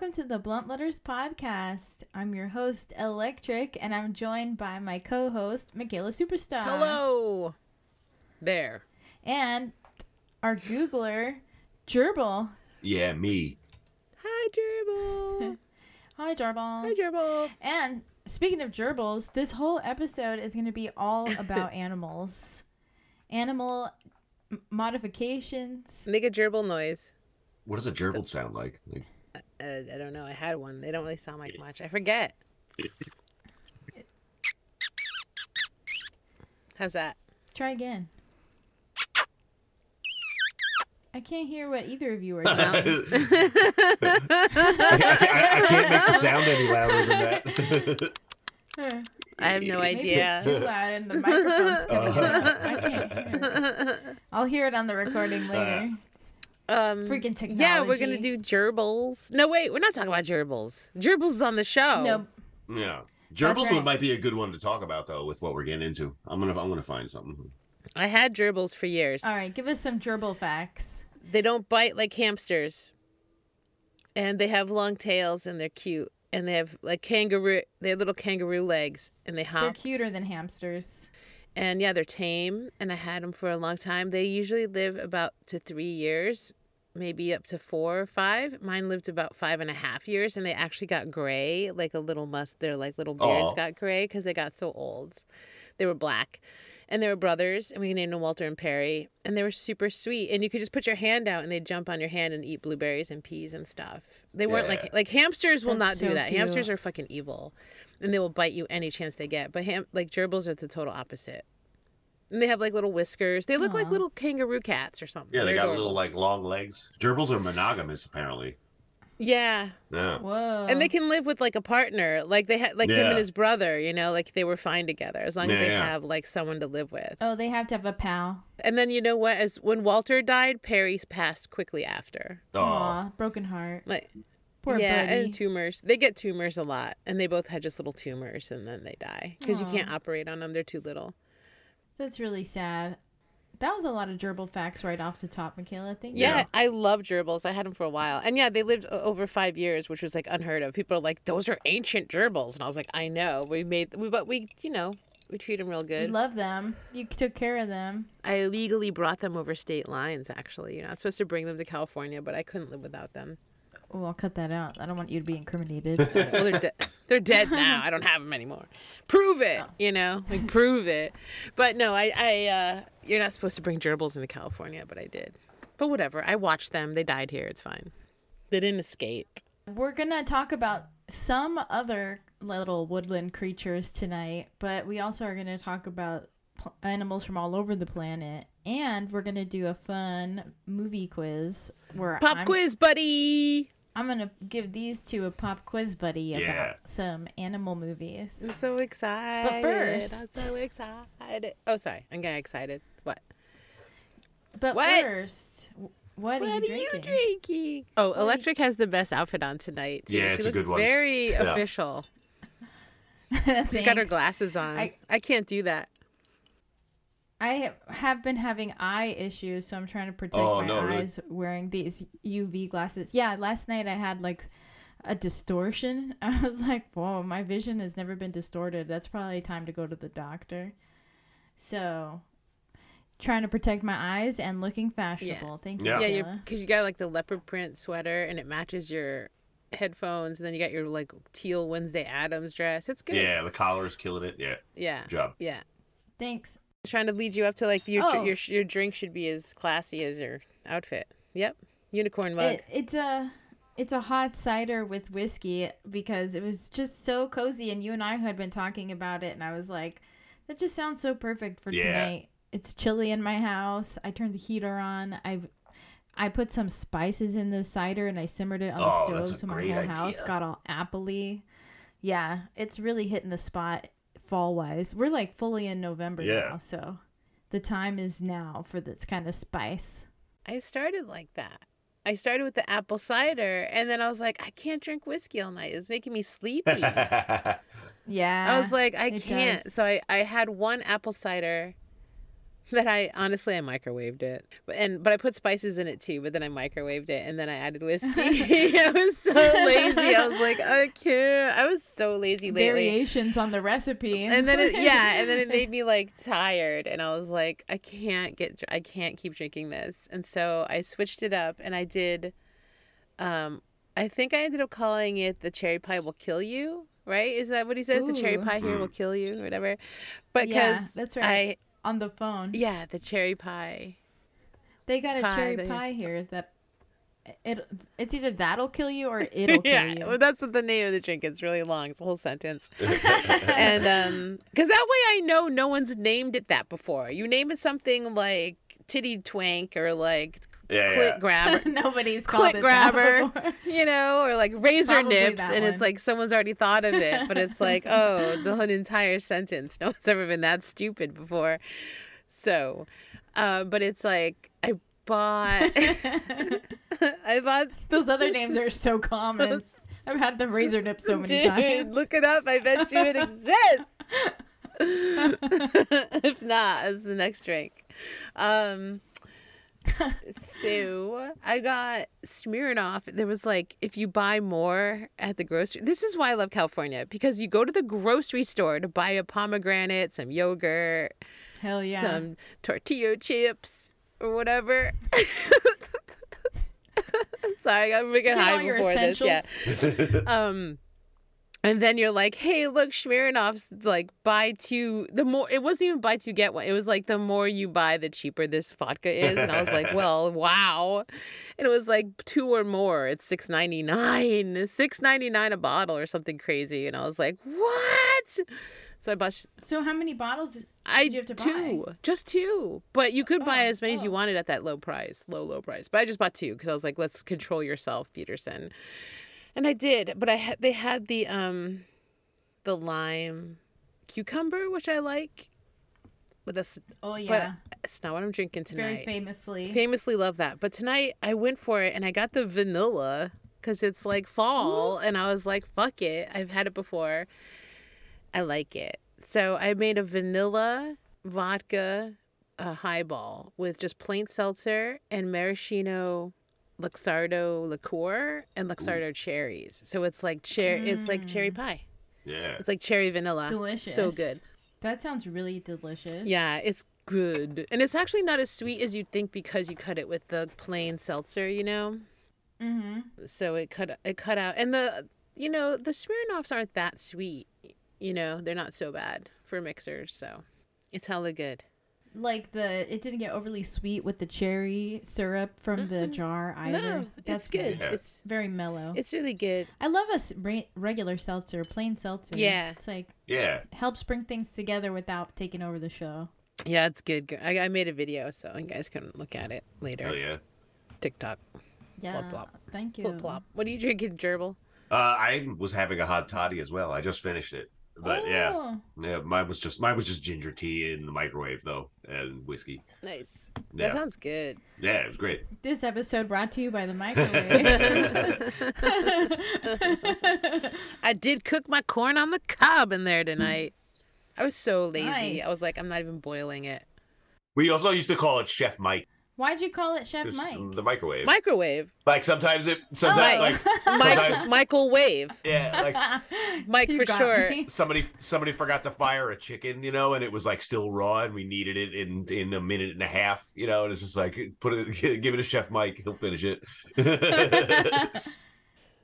Blunt Letters. Welcome to the Blunt Letters podcast. I'm your host, Electric, and I'm joined by my co host, Micaela Superstar. Hello. There. And our Googler, Jerbil. Yeah, me. Hi, Jerbil. Hi, Jerbil. Hi, Jerbil. And speaking of gerbils, this whole episode is going to be all about animals, animal m- modifications. Make a gerbil noise. What does a gerbil sound like? like Uh, I don't know. I had one. They don't really sound like much. I forget. How's that? Try again. I can't hear what either of you are doing. I, I- I can't make the sound any louder than that. I have no Maybe it's too idea. loud and the microphone's coming up. I can't hear it. I'll hear it on the recording later. Um, Freaking technology. yeah, we're gonna do gerbils. No, wait, we're not talking about gerbils. Gerbils is on the show. No, yeah, gerbils right. one might be a good one to talk about though, with what we're getting into. I'm gonna I'm gonna find something. I had gerbils for years. all right. Give us some gerbil facts. They don't bite like hamsters. And they have long tails and they're cute. And they have like kangaroo they have little kangaroo legs and they hop. They're cuter than hamsters. And yeah, they're tame and I had them for a long time. They usually live about to 3 years, maybe up to 4 or 5. Mine lived about five and a half years and they actually got gray, like a little must their like little beards Aw. got gray cuz they got so old. They were black. And they were brothers, and we named them Walter and Perry. And they were super sweet. And you could just put your hand out, and they'd jump on your hand and eat blueberries and peas and stuff. They weren't Yeah. like like hamsters will That's not do that. cute. Hamsters are fucking evil, and they will bite you any chance they get. But ham like gerbils are the total opposite. And they have like little whiskers. They look like little kangaroo cats or something. Yeah, they They're got adorable. little like long legs. Gerbils are monogamous apparently. yeah. Yeah. Whoa. And they can live with like a partner, like they had like him and his brother. You know, like they were fine together as long as Yeah, they yeah. have like someone to live with. Oh, they have to have a pal. And then you know what? As when Walter died, Perry passed quickly after. Oh, Aw, broken heart. Like Poor yeah, buddy. and tumors. They get tumors a lot, and they both had just little tumors, and then they die because you can't operate on them; they're too little. That's really sad. That was a lot of gerbil facts right off the top, Micaela. Thank you. Yeah. I love gerbils. I had them for a while, and yeah, they lived over five years, which was like unheard of. People are like, "Those are ancient gerbils," and I was like, "I know. We made, we, but we, you know, we treat them real We good." love them. You took care of them. I illegally brought them over state lines. Actually, you're not supposed to bring them to California, but I couldn't live without them. Oh, I'll cut that out. I don't want you to be incriminated. well, they're de- they're dead now. I don't have them anymore. Prove it, you know, like prove it. But no, I, I, uh, you're not supposed to bring gerbils into California, but I did. But whatever. I watched them. They died here. It's fine. They didn't escape. We're gonna talk about some other little woodland creatures tonight, but we also are gonna talk about pl- animals from all over the planet, and we're gonna do a fun movie quiz where Pop I'm, quiz, buddy. I'm gonna give these two a pop quiz buddy Yeah. about some animal movies. I'm so excited. But first- I'm so excited. Oh, sorry. I'm getting excited. What? But What? first, what, What are are you drinking? Oh, you drinking? Oh, Electric has the best outfit on tonight. Too. Yeah, she it's a looks good one. very Yeah. official. She's got her glasses on. I- I can't do that. I have been having eye issues, so I'm trying to protect Oh, my no, really? eyes wearing these UV glasses. Yeah, last night I had like a distortion. I was like, whoa, my vision has never been distorted. That's probably time to go to the doctor. So, trying to protect my eyes and looking fashionable. Thank you. Yeah. Yeah, because you got like the leopard print sweater and it matches your headphones, and then you got your like teal Wednesday Addams dress. It's good. yeah, the collar's killing it. Yeah, yeah, good job. yeah. Thanks. Trying to lead you up to like your Oh. your your drink should be as classy as your outfit. Yep, unicorn mug. It, it's a it's a hot cider with whiskey because it was just so cozy and you and I had been talking about it and I was like that just sounds so perfect for Yeah. tonight. It's chilly in my house. I turned the heater on. I I put some spices in the cider and I simmered it on Oh, the that's stove so my great whole house got all appley. Yeah, it's really hitting the spot fall wise. We're like fully in November Yeah. now, so the time is now for this kind of spice. I started like that. I started with the apple cider, and then I was like, I can't drink whiskey all night. It's making me sleepy. Yeah. I was like, I can't. does. So I, I had one apple cider that I honestly I microwaved it, but and but I put spices in it too. But then I microwaved it, and then I added whiskey. I was so lazy. I was like, I can't. I was so lazy lately. Variations on the recipe. And then it, yeah, and then it made me like tired, and I was like, I can't get, I can't keep drinking this, and so I switched it up, and I did. Um, I think I ended up calling it the cherry pie will kill you. Right? Is that what he says? The cherry pie here will kill you, or whatever. But Yeah, because that's right. I on the phone. yeah, the cherry pie. They got a cherry that- pie here that it it's either that'll kill you or it'll kill yeah, you. well, that's what the name of the drink. It's really long. It's a whole sentence. and um, because that way I know no one's named it that before. You name it something like titty twank or like Yeah, clit yeah. grabber. Nobody's called Clit it grabber, before. you know, or like razor Probably nips, that and it's like someone's already thought of it, but it's like, oh, the whole entire sentence. No one's ever been that stupid before. So, uh, but it's like I bought, I bought Those other names are so common. I've had the razor nip so many Dude, times. look it up. I bet you it exists. if not, it's the next drink. Um, so I got Smirnoff. There was like, if you buy more at the grocery, this is why I love California because you go to the grocery store to buy a pomegranate, some yogurt, Hell yeah. some tortilla chips, or whatever. Sorry, I'm making high before this. Yeah. Um, and then you're like, hey, look, Smirnoff's like buy two. The more it wasn't even buy two get one. It was like the more you buy, the cheaper this vodka is. And I was like, well, wow. And it was like two or more. It's six ninety nine, six ninety nine a bottle or something crazy. And I was like, what? So I bought. sh- So how many bottles I you have to two, buy? just two. But you could buy Oh, as many as you oh. wanted at that low price, low low price. But I just bought two because I was like, let's control yourself, Peterson. And I did, but I had they had the um, the lime cucumber, which I like. But that's Oh yeah. but it's not what I'm drinking tonight. Very famously. Famously love that. But tonight I went for it and I got the vanilla because it's like fall, and I was like, fuck it. I've had it before. I like it. So I made a vanilla vodka uh, highball with just plain seltzer and maraschino Luxardo liqueur and Luxardo cherries. So it's like cher- it's like cherry pie. Yeah. It's like cherry vanilla. Delicious. So good. That sounds really delicious. Yeah, it's good. And it's actually not as sweet as you'd think because you cut it with the plain seltzer, you know? Mm-hmm. So it cut it cut out. And the you know, the Smirnoffs aren't that sweet. You know, they're not so bad for mixers, so it's hella good. Like the it didn't get overly sweet with the cherry syrup from the jar either. No, That's it's good. Yeah. It's Very mellow. it's really good. I love a re- regular seltzer, plain seltzer. Yeah. It's like Yeah. helps bring things together without taking over the show. Yeah, it's good. I, I made a video, so you guys can look at it later. Oh yeah. TikTok. Yeah. plop. Thank you. Flip flop. What are you drinking, Jerbil? Uh, I was having a hot toddy as well. I just finished it. But yeah, Oh, yeah, mine was just mine was just ginger tea in the microwave though, and whiskey. Nice. Yeah, That sounds good. yeah, it was great. This episode brought to you by the microwave. I did cook my corn on the cob in there tonight. I was so lazy. I was like, I'm not even boiling it. We also used to call it Chef Mike. Why'd you call it Chef It's Mike? The microwave. Microwave. Like sometimes it, sometimes Oh. like Mike, sometimes, Michael Wave. yeah, like Mike You for sure. me. somebody somebody forgot to fire a chicken, you know, and it was like still raw, and we needed it in in a minute and a half, you know, and it's just like put it, give it to Chef Mike, he'll finish it.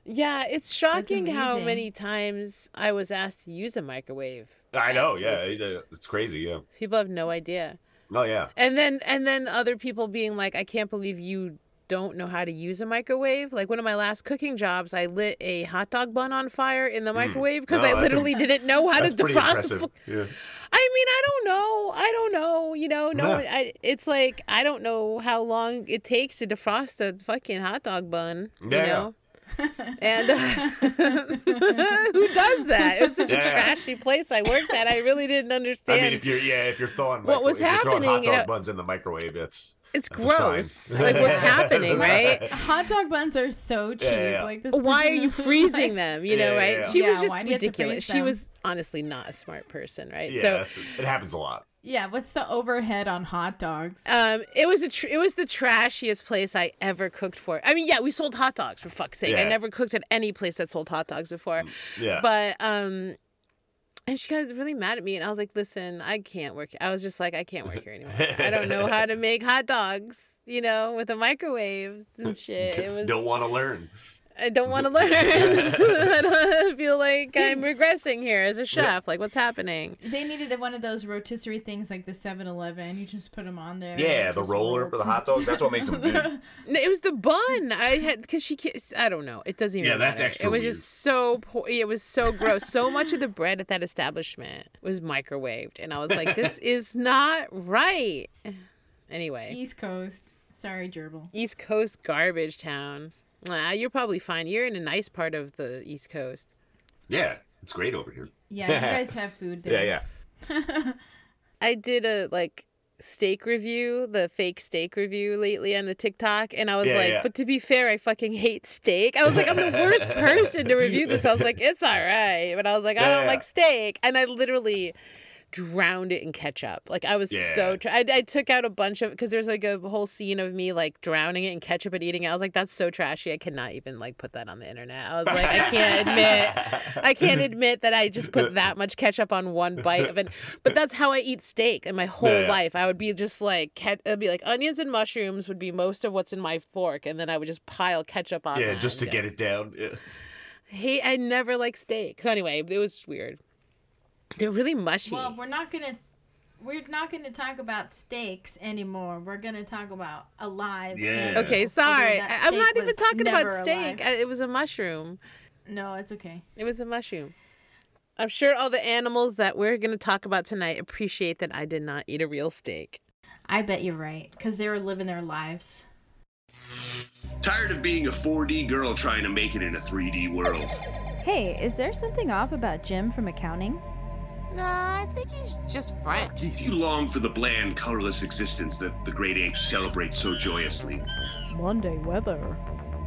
Yeah, it's shocking how many times I was asked to use a microwave. I know, yeah, places. uh, it's crazy, yeah. People have no idea. Oh yeah, And then and then other people being like, I can't believe you don't know how to use a microwave. Like one of my last cooking jobs, I lit a hot dog bun on fire in the microwave because Hmm. No, I that's a- literally didn't know how to defrost. Fu- Yeah. I mean, I don't know. I don't know. You know, no. One- I, it's like I don't know how long it takes to defrost a fucking hot dog bun. You Yeah, yeah. know. And uh, who does that? It was such a Yeah. trashy place I worked at. I really didn't understand. I mean, if you're yeah, if you're throwing What was if hot happening, you dog know- buns in the microwave, that's it's that's a sign. gross. like what's happening, right? Hot dog buns are so cheap. Yeah, yeah. Like this. Why are you freezing like- them? You know, Yeah, right? yeah, yeah. She was just why do you have to ridiculous. She was honestly not a smart person, right? yeah, so it happens a lot. Yeah, what's the overhead on hot dogs? Um, it was a tr- it was the trashiest place I ever cooked for. I mean, yeah, we sold hot dogs for fuck's sake. I never cooked at any place that sold hot dogs before. Yeah. But um, and she got really mad at me, and I was like, "Listen, I can't work." I was just like, "I can't work here anymore. I don't know how to make hot dogs, you know, with a microwave and shit." It was. Don't want to learn. I don't want to learn. I don't feel like I'm regressing here as a chef. Like, what's happening? They needed one of those rotisserie things like the 7-Eleven. You just put them on there. Yeah, the roller for the hot dogs. That's what makes them good. It was the bun. I had because she can't. I don't know. It doesn't even. Yeah, that's matter. extra It was weird. just so. Po- it was so gross. so much of the bread at that establishment was microwaved, and I was like, "This is not right." Anyway, East Coast. Sorry, Jerbil. East Coast garbage town. Ah, you're probably fine. You're in a nice part of the East Coast. Yeah, it's great over here. Yeah, you guys have food there. Yeah, yeah. I did a like steak review, the fake steak review lately on the TikTok, and I was Yeah, like, yeah. but to be fair, I fucking hate steak. I was like, I'm the worst person to review this. I was like, it's all right, but I was like, I Yeah, don't yeah. like steak, and I literally drowned it in ketchup. Like I was so Yeah. tr- I, I took out a bunch of because there's like a whole scene of me like drowning it in ketchup and eating it. I was like, that's so trashy. I cannot even like put that on the internet. I was like, I can't admit. I can't admit that I just put that much ketchup on one bite of it. But that's how I eat steak in my whole Yeah, life. I would be just like, ket- it'd be like onions and mushrooms would be most of what's in my fork, and then I would just pile ketchup on. Yeah, just to get it down. Yeah. Hate. I never like steak. So anyway, it was weird. They're really mushy. Well, we're not gonna we're not gonna talk about steaks anymore. We're gonna talk about alive. Yeah. animals, okay, sorry. I- I'm not even talking about steak. I, it was a mushroom. No, it's okay. It was a mushroom. I'm sure all the animals that we're going to talk about tonight appreciate that I did not eat a real steak. I bet you're right, because they were living their lives. Tired of being a 4D girl trying to make it in a 3D world. Hey, is there something off about Jim from accounting? Nah, I think he's just French. If you long for the bland, colorless existence that the great apes celebrate so joyously, Monday weather.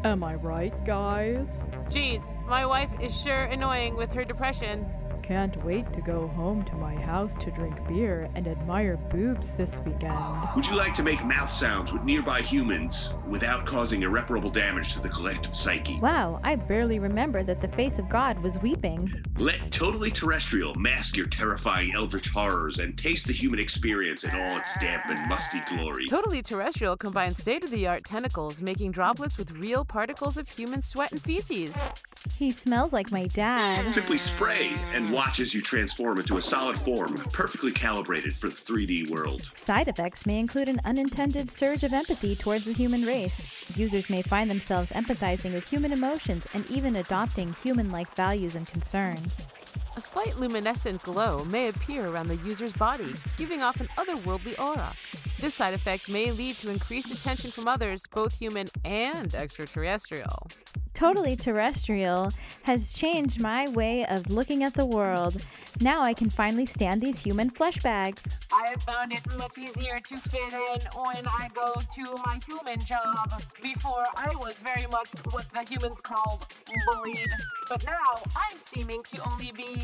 Am I right, guys? Jeez, my wife is sure annoying with her depression. Can't wait to go home to my house to drink beer and admire boobs this weekend. would you like to make mouth sounds with nearby humans without causing irreparable damage to the collective psyche? Wow, I barely remember that the face of God was weeping. Let Totally Terrestrial mask your terrifying eldritch horrors and taste the human experience in all its damp and musty glory. Totally Terrestrial combines state of the art tentacles, making droplets with real particles of human sweat and feces. He smells like my dad. Simply spray and watch as you transform into a solid form, perfectly calibrated for the 3D world. Side effects may include an unintended surge of empathy towards the human race. Users may find themselves empathizing with human emotions and even adopting human like values and concerns. A slight luminescent glow may appear around the user's body, giving off an otherworldly aura. This side effect may lead to increased attention from others, both human and extraterrestrial. Totally Terrestrial has changed my way of looking at the world. Now I can finally stand these human flesh bags. I have found it much easier to fit in when I go to my human job. Before, I was very much what the humans called bullied, but now I'm seeming to only be whereas.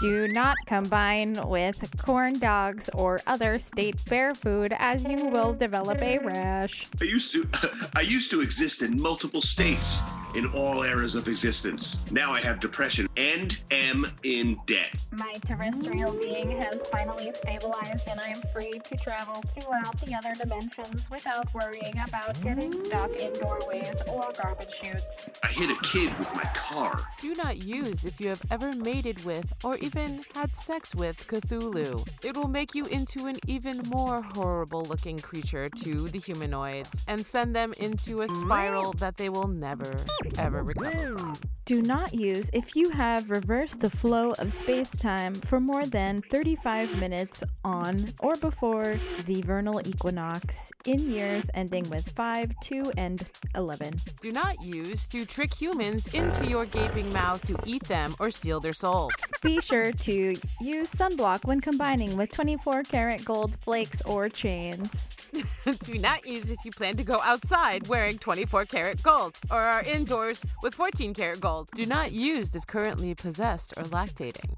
Do not combine with corn dogs or other state fair food as you will develop a rash. I used to I used to exist in multiple states in all eras of existence. Now I have depression and am in debt. My terrestrial being has finally stabilized and I am free to travel throughout the other dimensions without worrying about getting stuck in doorways or garbage chutes. I hit a kid with my car. Do not use if you have ever mated with or even had sex with Cthulhu. It will make you into an even more horrible looking creature to the humanoids and send them into a spiral that they will never, ever recover from. Do not use if you have reversed the flow of space time for more than 35 minutes on or before the vernal equinox in years ending with 5, 2, and 11. Do not use to trick humans into your gaping mouth to eat them or steal their souls. Be sure to use sunblock when combining with 24 karat gold flakes or chains. Do not use if you plan to go outside wearing 24 karat gold or are indoors with 14 karat gold. Do not use if currently possessed or lactating.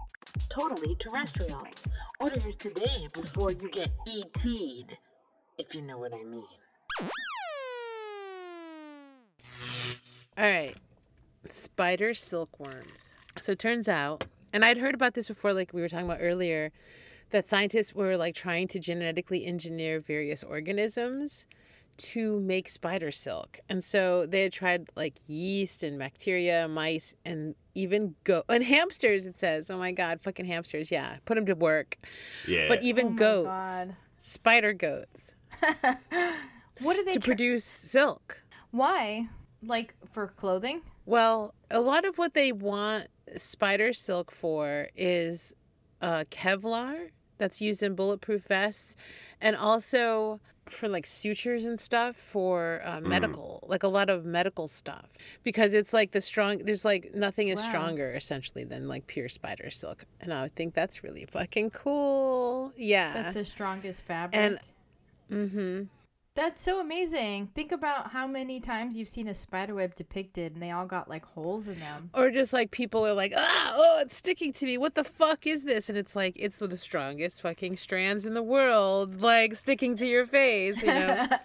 totally terrestrial. Order yours today before you get ET'd, if you know what I mean. All right. Spider silkworms. So it turns out, and I'd heard about this before, like we were talking about earlier, that scientists were like trying to genetically engineer various organisms to make spider silk. And so they had tried like yeast and bacteria, mice, and even go and hamsters. It says, "Oh my god, fucking hamsters! Yeah, put them to work." Yeah. But even Oh goats, God. spider goats, What do they to try- produce silk. Why? Like for clothing? Well, a lot of what they want spider silk for is uh, Kevlar that's used in bulletproof vests, and also for like sutures and stuff for uh, medical, like a lot of medical stuff, because it's like the strong. There's like nothing is Wow. stronger essentially than like pure spider silk, and I think that's really fucking cool. Yeah. That's the strongest fabric. And- mm-hmm. That's so amazing. Think about how many times you've seen a spider web depicted and they all got like holes in them. Or just like people are like, ah, oh, it's sticking to me. What the fuck is this? And it's like, it's the strongest fucking strands in the world, like sticking to your face, you know?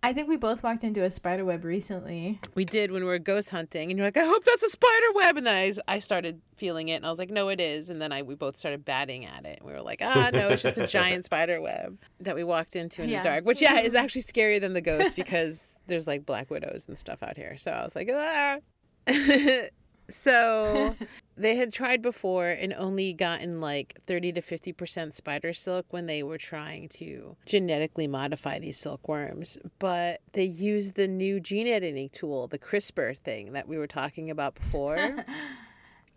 I think we both walked into a spider web recently. we did when we were ghost hunting, and you're like, I hope that's a spider web. And then I, I started feeling it, and I was like, no, it is. And then I we both started batting at it. And we were like, ah, no, it's just a giant spider web that we walked into in Yeah. the dark, which, yeah, is actually scarier than the ghost because there's like black widows and stuff out here. So I was like, ah. so they had tried before and only gotten like 30 to 50% spider silk when they were trying to genetically modify these silkworms. But they used the new gene editing tool, the CRISPR thing that we were talking about before.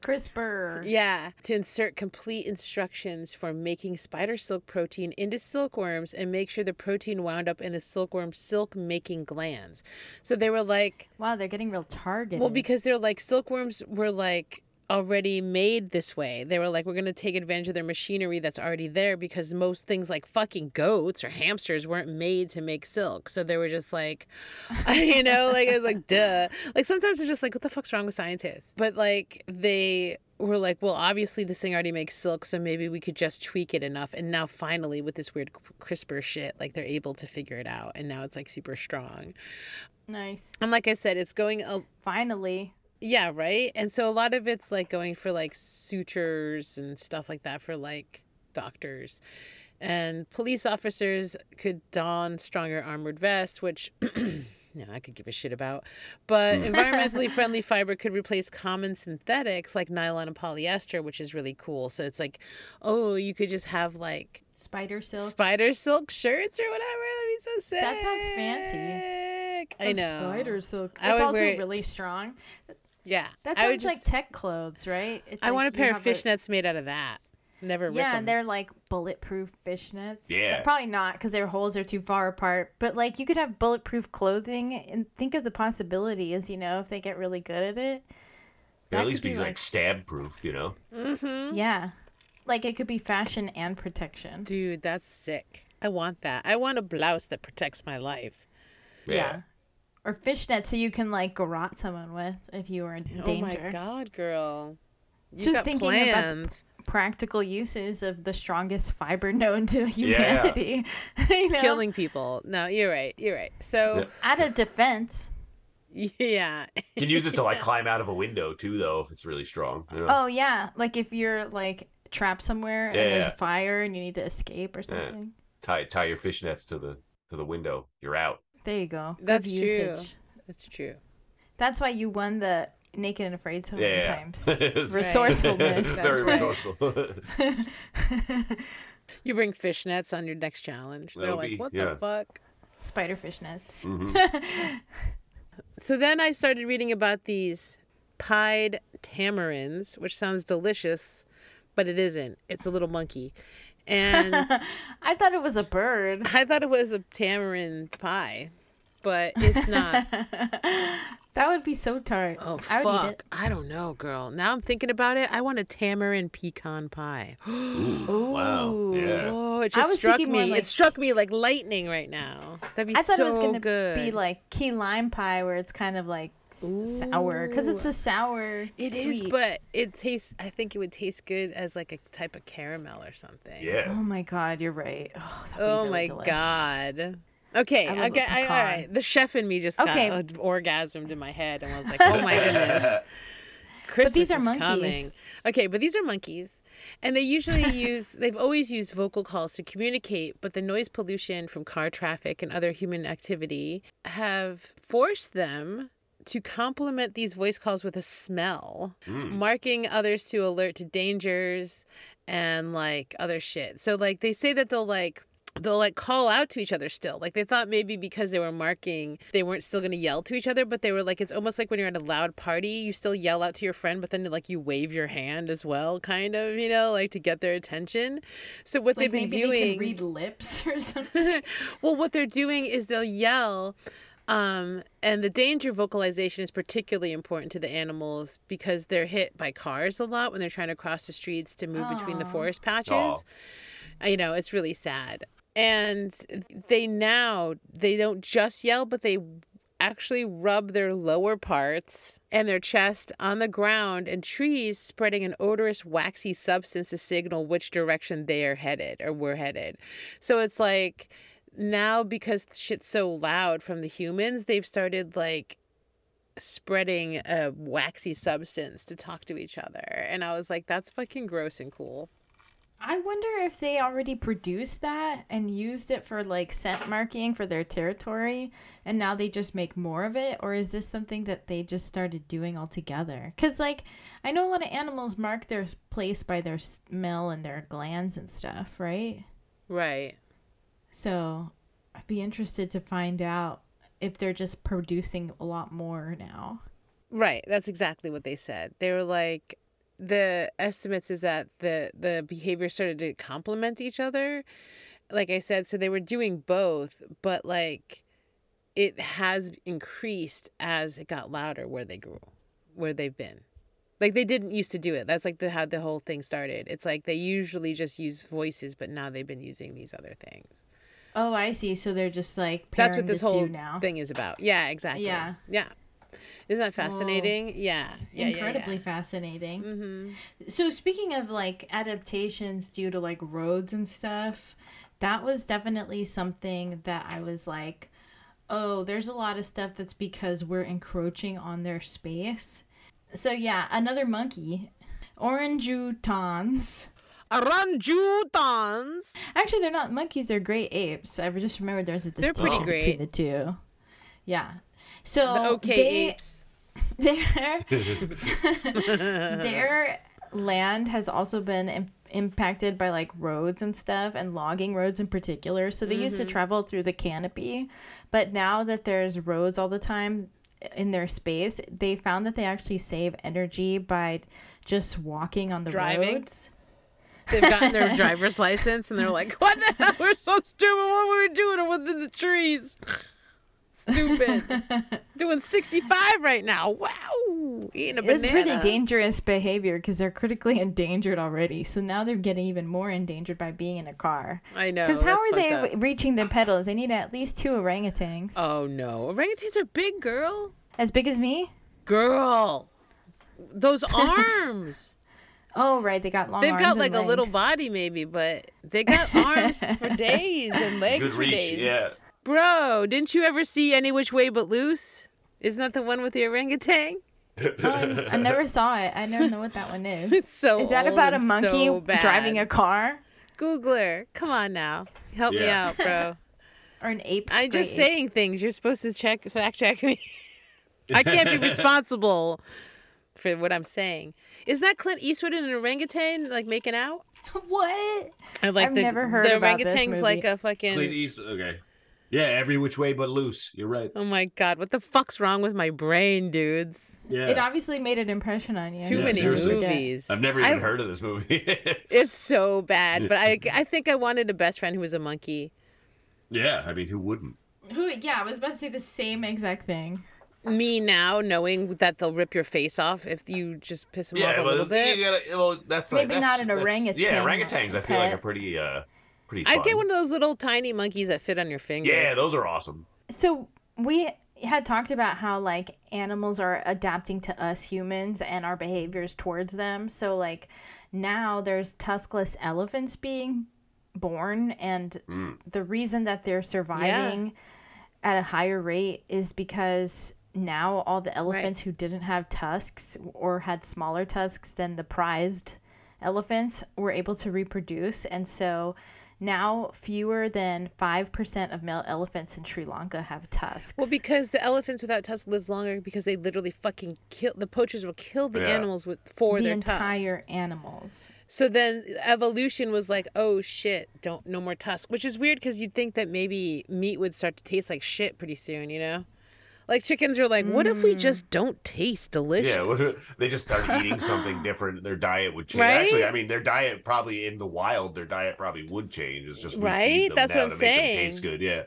CRISPR. Yeah, to insert complete instructions for making spider silk protein into silkworms and make sure the protein wound up in the silkworm's silk making glands. So they were like, Wow, they're getting real targeted. well, because they're like silkworms were like already made this way. They were like, we're gonna take advantage of their machinery that's already there because most things like fucking goats or hamsters weren't made to make silk. So they were just like, you know, like it was like, duh. Like sometimes it's just like, what the fuck's wrong with scientists? But like they were like, well, obviously this thing already makes silk, so maybe we could just tweak it enough. And now finally, with this weird CRISPR shit, like they're able to figure it out, and now it's like super strong. nice. And like I said, it's going a Finally. Yeah, right. And so a lot of it's like going for like sutures and stuff like that for like doctors. And police officers could don stronger armored vests, which you know, I could give a shit about. But mm. environmentally friendly fiber could replace common synthetics like nylon and polyester, which is really cool. So it's like, oh, you could just have like Spider silk. spider silk shirts or whatever. That'd be so sick. That sounds fancy. I know. Spider silk. It's also really strong. Yeah. That I would sounds like just- tech clothes, right? It's I like want a pair of have a- fishnets made out of that. Never rip Yeah, 'em. and they're like bulletproof fishnets. Yeah. But probably not because their holes are too far apart. But like you could have bulletproof clothing and think of the possibilities, you know, if they get really good at it. Or That at least be be, like, like- stab proof, you know? Mm-hmm. Yeah. Like it could be fashion and protection. Dude, that's sick. I want that. I want a blouse that protects my life. Yeah. Or fishnets so you can like garrote someone with if you were in danger. Oh my god, girl. You Just got thinking about the- Practical uses of the strongest fiber known to humanity. you know? Killing people. No, you're right. You're right. So, Out of defense. yeah. you Can use it to like climb out of a window too, though, if it's really strong. You know? Oh yeah, like if you're like trapped somewhere and Yeah, there's a fire and you need to escape or something. Tie tie your fishnets to the to the window. You're out. There you go. Good That's true. usage. That's true. That's why you won the Naked and Afraid so many Yeah. times. It's Resourcefulness. It's That's very resourceful. You bring fishnets on your next challenge. They're That'll like, what yeah. the fuck? Spider fishnets. Mhm. So then I started reading about these pied tamarins, which sounds delicious, but it isn't. It's a little monkey. And I thought it was a bird. I thought it was a tamarind pie, but it's not. That would be so tart. Oh I fuck! I don't know, girl. Now I'm thinking about it. I want a tamarind pecan pie. Ooh, wow. Yeah. Oh, it just struck me. like- It struck me like lightning right now. That'd be I thought so it was gonna good. be like key lime pie, where it's kind of like s- sour because it's a sour. It is, sweet. but it tastes. I think it would taste good as like a type of caramel or something. Yeah. Oh my god, you're right. Oh, that'd be Oh really my delish. god. Okay, I I, love a get. I, all pecan. right. The chef in me just Okay. got uh, orgasmed in my head, and I was like, "Oh my goodness." Christmas these are is monkeys. coming. Okay, but these are monkeys, and they usually use. They've always used vocal calls to communicate, but the noise pollution from car traffic and other human activity have forced them to complement these voice calls with a smell, hmm. marking others to alert to dangers and like other shit. So like they say that they'll like they'll like call out to each other still. Like they thought maybe because they were marking, they weren't still going to yell to each other, but they were like it's almost like when you're at a loud party, you still yell out to your friend, but then like you wave your hand as well, kind of, you know, like to get their attention. So what Like they've been maybe doing they can read lips or something. well, what they're doing is they'll yell, um, and the danger vocalization is particularly important to the animals because they're hit by cars a lot when they're trying to cross the streets to move between the forest patches. Aw. Uh, You know, it's really sad. And they now they don't just yell, but they actually rub their lower parts and their chest on the ground and trees, spreading an odorous, waxy substance to signal which direction they are headed or were headed. So it's like now because shit's so loud from the humans, they've started like spreading a waxy substance to talk to each other. And I was like, that's fucking gross and cool. I wonder if they already produced that and used it for like scent marking for their territory and now they just make more of it or is this something that they just started doing altogether? Cuz like I know a lot of animals mark their place by their smell and their glands and stuff, right? Right. So I'd be interested to find out if they're just producing a lot more now. Right. That's exactly what they said. They were like the estimates is that the the behavior started to complement each other. Like I said, so they were doing both, but like it has increased as it got louder where they grew, where they've been. Like they didn't used to do it. That's like the how the whole thing started. It's like they usually just use voices, but now they've been using these other things. Oh, I see. So they're just like That's what this whole now. thing is about. Yeah, exactly. Yeah. Yeah. Isn't that fascinating? yeah. Yeah. incredibly Yeah, fascinating. Mm-hmm. So speaking of like adaptations due to like roads and stuff, that was definitely something that I was like, oh, there's a lot of stuff that's because we're encroaching on their space. So yeah, another monkey, orangutans. Orangutans. Actually, they're not monkeys; they're great apes. I just remembered there's a They're pretty distinction great. between the two. Yeah. So The okay they, apes. their their land has also been Im- impacted by like roads and stuff and logging roads in particular so they used Mm-hmm. to travel through the canopy but now that there's roads all the time in their space they found that they actually save energy by just walking on the Driving? roads They've gotten their driver's license and they're like, "What the hell? We're so stupid. What were we doing within the trees? Stupid. Doing 65 right now. Wow. Eating a banana. it's really dangerous behavior because they're critically endangered already so now they're getting even more endangered by being in a car I know. because how are they up. reaching the pedals they need at least two orangutans Oh no, orangutans are big, girl. as big as me Girl, those arms. Oh right, they got long They've arms got and like a little body maybe, but they got arms for days and legs Good for reach. days. Yeah. Bro, didn't you ever see Any Which Way But Loose? Isn't that the one with the orangutan? Oh, I, um, I never saw it. I don't know what that one is. It's so Is that old about a monkey so driving a car Googler? Come on now, help me out, bro. or an ape? I'm just ape. saying things. You're supposed to check, fact check me. I can't be responsible for what I'm saying. Isn't that Clint Eastwood and an orangutan like making out? What? Or, like I've the, never heard the about this orangutan's like a fucking. Clint Eastwood. Okay. Yeah, every which way but loose. You're right. Oh my god, what the fuck's wrong with my brain, dudes? Yeah. It obviously made an impression on you. Too Yeah, many seriously. movies. I've never even I- heard of this movie. It's so bad, but I I think I wanted a best friend who was a monkey. yeah, I mean, who wouldn't? Who? Yeah, I was about to say the same exact thing. Me now knowing that they'll rip your face off if you just piss them off a well, little bit. You gotta, well, that's like, Maybe that's- not an that's- orangutan, Yeah, orangutans. I feel like pet. are pretty, uh, pretty. I'd Fun. get one of those little tiny monkeys that fit on your finger. Yeah, those are awesome. So we had talked about how like animals are adapting to us humans and our behaviors towards them. So like now there's tuskless elephants being born and Mm. the reason that they're surviving at a higher rate is because now all the elephants who didn't have tusks or had smaller tusks than the prized elephants were able to reproduce and so now fewer than 5% of male elephants in Sri Lanka have tusks. Well, because the elephants without tusks lives longer because they literally fucking kill the poachers will kill the Yeah. animals with for the their entire tusks. animals. So then evolution was like, oh shit, don't no more tusks, which is weird because you'd think that maybe meat would start to taste like shit pretty soon, you know? Like chickens are like, what if we mm. just don't taste delicious? Yeah, they just start eating something different. Their diet would change. Actually, I mean, their diet probably in the wild, their diet probably would change. It's just we feed Right? them That's what I'm saying. taste good. Yeah,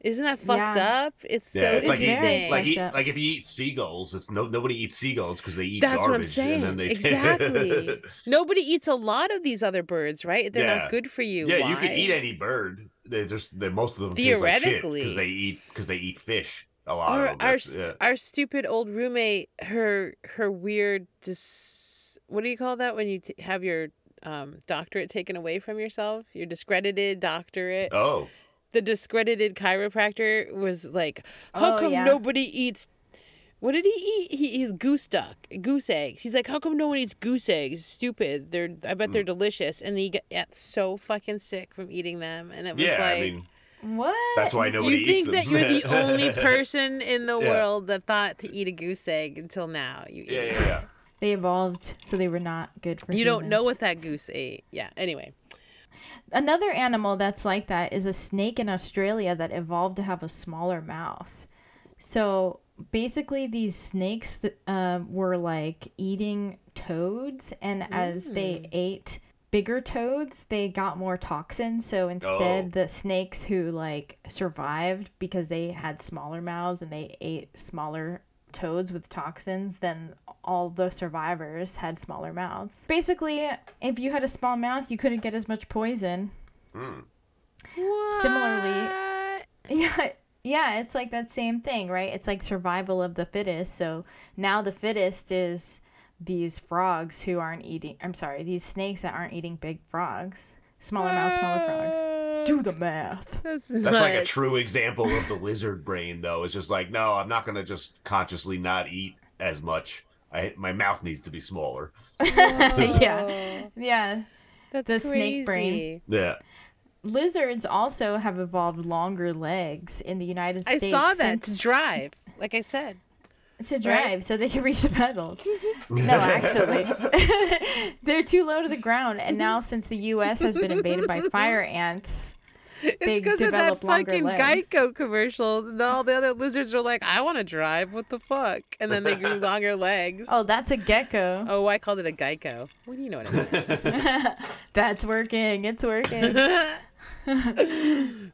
Isn't that fucked Yeah. up? It's yeah. so it's like very eat, like eat, like if you eat seagulls, it's no nobody eats seagulls because they eat That's what I'm garbage. saying. And they exactly. Nobody eats a lot of these other birds, right? They're Yeah. not good for you. yeah, Why? you can eat any bird. They just they, most of them taste like shit Theoretically. because they eat because they eat fish. A lot Our of them. our, st- yeah. our stupid old roommate, her her weird dis- what do you call that when you t- have your um, doctorate taken away from yourself? Your discredited doctorate. Oh, The discredited chiropractor was like, "How Oh, come yeah. nobody eats?" What did he eat? He he's goose duck, goose eggs. He's like, "How come no one eats goose eggs? Stupid. They're I bet they're delicious." And he got so fucking sick from eating them, and it was yeah. like. I mean, What? that's why nobody you think that you're the only person in the Yeah. world that thought to eat a goose egg until now. You eat yeah, yeah, yeah. They evolved so they were not good for You don't know what that goose ate. Yeah. Anyway. Another animal that's like that is a snake in Australia that evolved to have a smaller mouth. So basically, these snakes um, were like eating toads, and as they ate bigger toads, they got more toxins. So instead, Oh. the snakes who like survived because they had smaller mouths and they ate smaller toads with toxins, then all the survivors had smaller mouths. Basically, if you had a small mouth, you couldn't get as much poison. Hmm. Similarly, yeah, yeah, it's like that same thing, right? It's like survival of the fittest. So now the fittest is these frogs who aren't eating. I'm sorry, these snakes that aren't eating big frogs. Smaller mouth, smaller frog. Do the math. That's, That's like a true example of the lizard brain, though. It's just like, no, I'm not gonna just consciously not eat as much. I my mouth needs to be smaller. yeah, yeah. That's the snake brain. crazy. Yeah. Lizards also have evolved longer legs in the United States. I States. saw that to drive. Like I said. To drive so they can reach the pedals. no, actually, they're too low to the ground. And now, since the U.S. has been invaded by fire ants, It's because of that fucking legs. Geico commercial. And all the other lizards are like, I want to drive. What the fuck? And then they grew longer legs. oh, that's a gecko. Oh, I called it a Geico. Well, you know what I meant. That's working. It's working.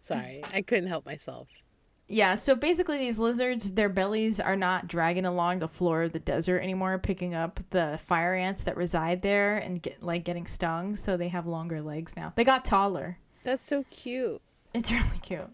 Sorry, I couldn't help myself. Yeah. So basically, these lizards, their bellies are not dragging along the floor of the desert anymore, picking up the fire ants that reside there and get like getting stung. So they have longer legs now. They got taller. That's so cute. It's really cute.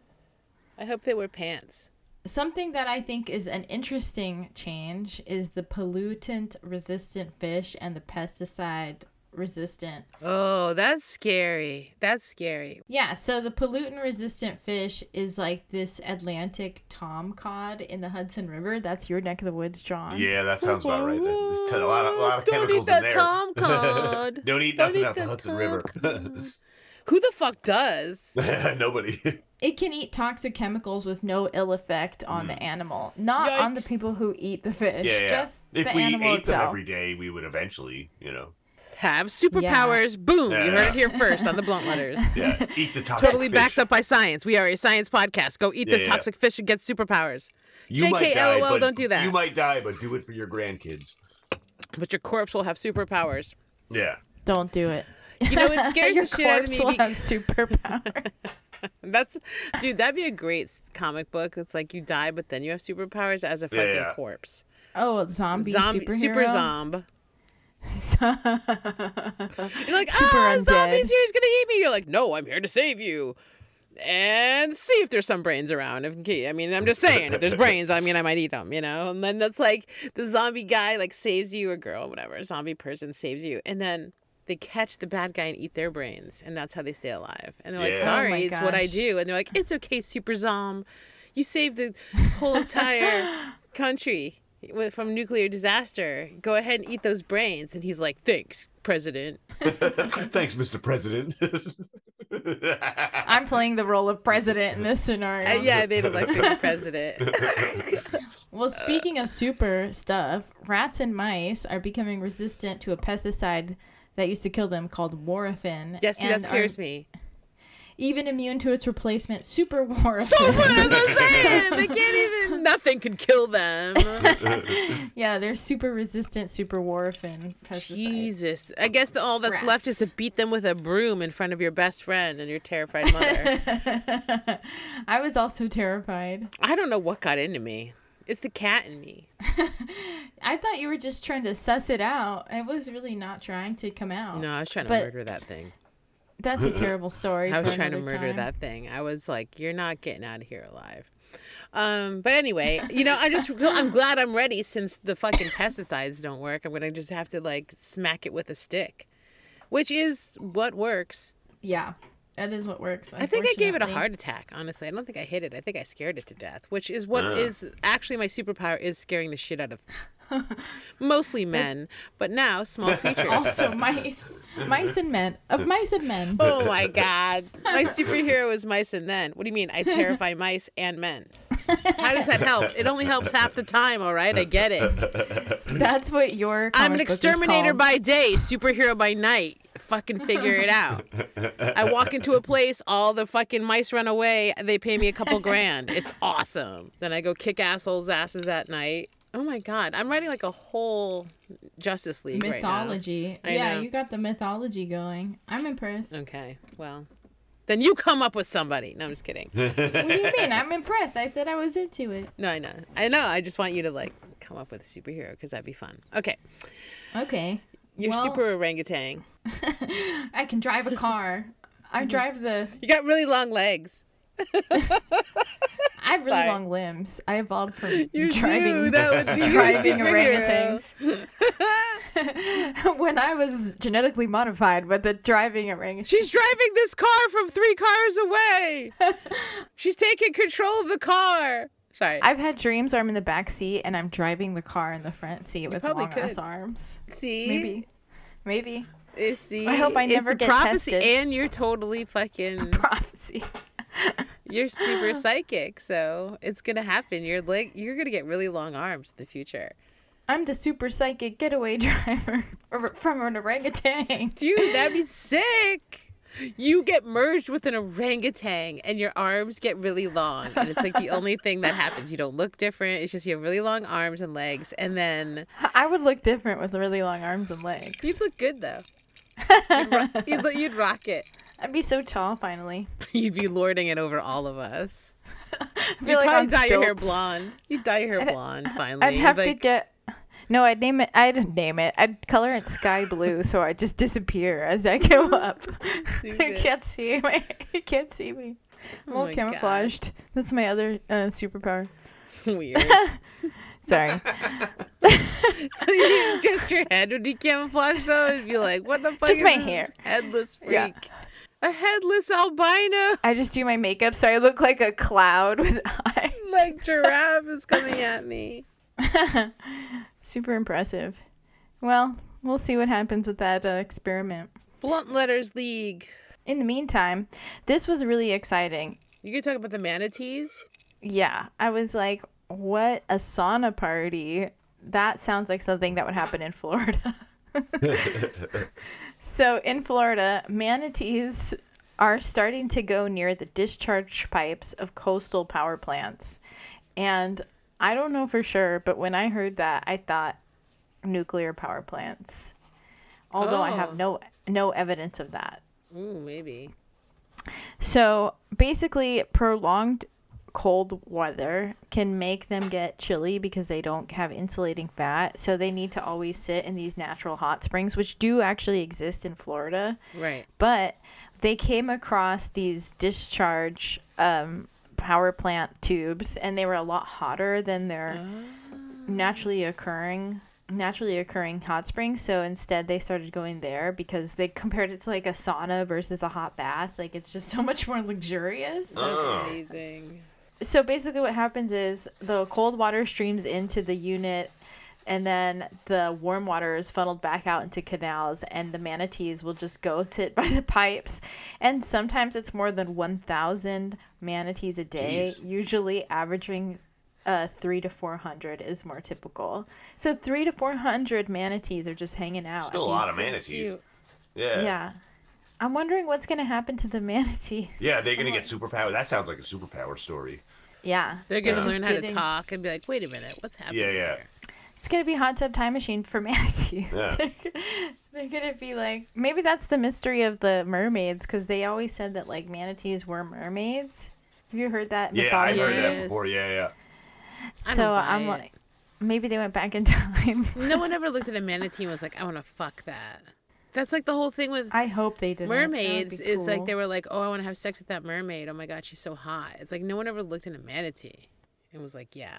I hope they wear pants. Something that I think is an interesting change is the pollutant resistant fish and the pesticide resistant. Oh, that's scary. That's scary. Yeah, so the pollutant resistant fish is like this Atlantic tom cod in the Hudson River. That's your neck of the woods, John. Yeah, that sounds about right. There's a lot of, a lot of Don't eat chemicals that in there. tom cod. Don't eat Don't nothing eat out the that Hudson tom River. Who the fuck does? Nobody. It can eat toxic chemicals with no ill effect on the mm. animal, not on the people who eat the fish. Yeah, yeah. Just if the we animal ate them every day, we would eventually, you know, Have superpowers. Boom. You heard it here first on the blunt letters. yeah, eat the toxic Totally fish. backed up by science. We are a science podcast. Go eat Yeah, the yeah. toxic fish and get superpowers. You JK, might die, LOL, but don't do that. You might die, but do it for your grandkids. But your corpse will have superpowers. Yeah. Don't do it. You know, it scares the shit out of corpse me. will Because have superpowers. that's, dude, that'd be a great comic book. It's like you die, but then you have superpowers as a fucking yeah. corpse. oh, a zombie, Zombie, superhero. super zomb. You're like, Super ah, undead. zombie's here. He's gonna eat me. You're like, no, I'm here to save you. and see if there's some brains around. If I mean, I'm just saying, if there's brains, I mean, I might eat them, you know. And then that's like the zombie guy like saves you, or girl, whatever, a zombie person saves you, and then they catch the bad guy and eat their brains, and that's how they stay alive. And they're like, "Sorry, Oh my it's what I do." And they're like, "It's okay, super zom, you saved the whole entire country." With- From nuclear disaster, go ahead and eat those brains. And he's like, "Thanks, President." Thanks, Mr. President. I'm playing the role of president in this scenario. Uh, yeah, they'd elect me president. Well, speaking of super stuff, rats and mice are becoming resistant to a pesticide that used to kill them called warfarin. Yes, see, and that are scares me. Even immune to its replacement, super warfarin. So what am saying? They can't even. Nothing could kill them. yeah, they're super resistant, super warfarin pesticides. Jesus, I guess the, all that's left is to beat them with a broom in front of your best friend and your terrified mother. I was also terrified. I don't know what got into me. It's the cat in me. I thought you were just trying to suss it out. I was really not trying to come out. No, I was trying to But- murder that thing. That's a terrible story. I was trying to murder time. that thing. I was like, "You're not getting out of here alive." Um, but anyway, you know, I just I'm glad I'm ready since the fucking pesticides don't work. I'm gonna just have to like smack it with a stick, which is what works. Yeah, that is what works. I think I gave it a heart attack. Honestly, I don't think I hit it. I think I scared it to death, which is what Ah. is actually my superpower is scaring the shit out of mostly men, but now small creatures. Also, mice, mice and men of mice and men. Oh my god. My superhero is mice and men. What do you mean? I terrify mice and men. How does that help? It only helps half the time, all right? I get it. That's what your. I'm an exterminator by day, superhero by night. Fucking figure it out. I walk into a place, all the fucking mice run away, they pay me a couple grand. It's awesome. Then I go kick assholes' asses at night. Oh my god. I'm writing like a whole Justice League right now. mythology. I yeah, know. you got the mythology going. I'm impressed. Okay, well. Then you come up with somebody. No, I'm just kidding. what do you mean? I'm impressed. I said I was into it. No, I know. I know. I just want you to like come up with a superhero because that'd be fun. Okay, Okay. you're Well- super orangutan. I can drive a car. I drive the. You got really long legs. I have really Sorry. long limbs. I evolved from You driving do. That would be driving superhero. orangutans. when I was genetically modified, but the driving orangutan. She's driving this car from three cars away. She's taking control of the car. Sorry. I've had dreams where I'm in the back seat and I'm driving the car in the front seat with probably long ass arms. See, Maybe. Maybe. See, I hope I It's never a get prophecy, tested. and you're totally fucking. a Prophecy. You're super psychic, so it's gonna happen. You're like, you're gonna get really long arms in the future. I'm the super psychic getaway driver from an orangutan. Dude, that'd be sick. You get merged with an orangutan and your arms get really long. And it's like the only thing that happens. You don't look different. It's just you have really long arms and legs. And then I would look different with really long arms and legs. you'd look good though. You'd, ro- you'd, you'd rock it. I'd be so tall finally. You'd be lording it over all of us. I You'd like probably dye your hair blonde. You'd dye your hair I'd- blonde finally. I'd have to like, get. No, I'd name it. I'd name it. I'd color it sky blue, so I just disappear as I go up. you can't see me. You can't see me. I'm Oh all God. camouflaged. That's my other uh, superpower. weird. Sorry. just your head would be camouflaged though. It'd be like, what the fuck Just is my hair. Headless freak. Yeah. A headless albino. I just do my makeup so I look like a cloud with eyes. like giraffe is coming at me. Super impressive. Well, we'll see what happens with that uh, experiment. Blunt Letters League. In the meantime, this was really exciting. You can talk about the manatees. Yeah, I was like, what a sauna party. That sounds like something that would happen in Florida. So, in Florida, manatees are starting to go near the discharge pipes of coastal power plants. And I don't know for sure, but when I heard that, I thought nuclear power plants. Although I Oh. have no no evidence of that. Ooh, maybe. So basically, prolonged cold weather can make them get chilly because they don't have insulating fat. So they need to always sit in these natural hot springs, which do actually exist in Florida. Right. But they came across these discharge um, power plant tubes, and they were a lot hotter than their naturally occurring naturally occurring hot springs. So instead, they started going there because they compared it to like a sauna versus a hot bath. Like it's just so much more luxurious. Oh. Amazing. So basically, what happens is the cold water streams into the unit, and then the warm water is funneled back out into canals, and the manatees will just go sit by the pipes. And sometimes it's more than 1,000 manatees a day, Jeez. usually averaging uh, three to 400 is more typical. So, three to 400 manatees are just hanging out. Still a lot of manatees. Cute. Yeah. Yeah. I'm wondering what's going to happen to the manatee. Yeah, they're gonna get superpower. That sounds like a superpower story. Yeah. They're gonna Yeah. learn how to Sitting- talk and be like, wait a minute, what's happening? Yeah, yeah. here?" It's gonna be hot tub time machine for manatees. Yeah. They're gonna be like maybe that's the mystery of the mermaids because they always said that like manatees were mermaids. Have you heard that Yeah, I mythology? heard that before. Yeah, yeah. I So don't buy I'm it. like, maybe they went back in time. No one ever looked at a manatee and was like, I want to fuck that. That's like the whole thing with I hope they did. mermaids. Is like they were like, oh, I want to have sex with that mermaid. Oh my god, she's so hot. It's like no one ever looked at a manatee and was like, yeah.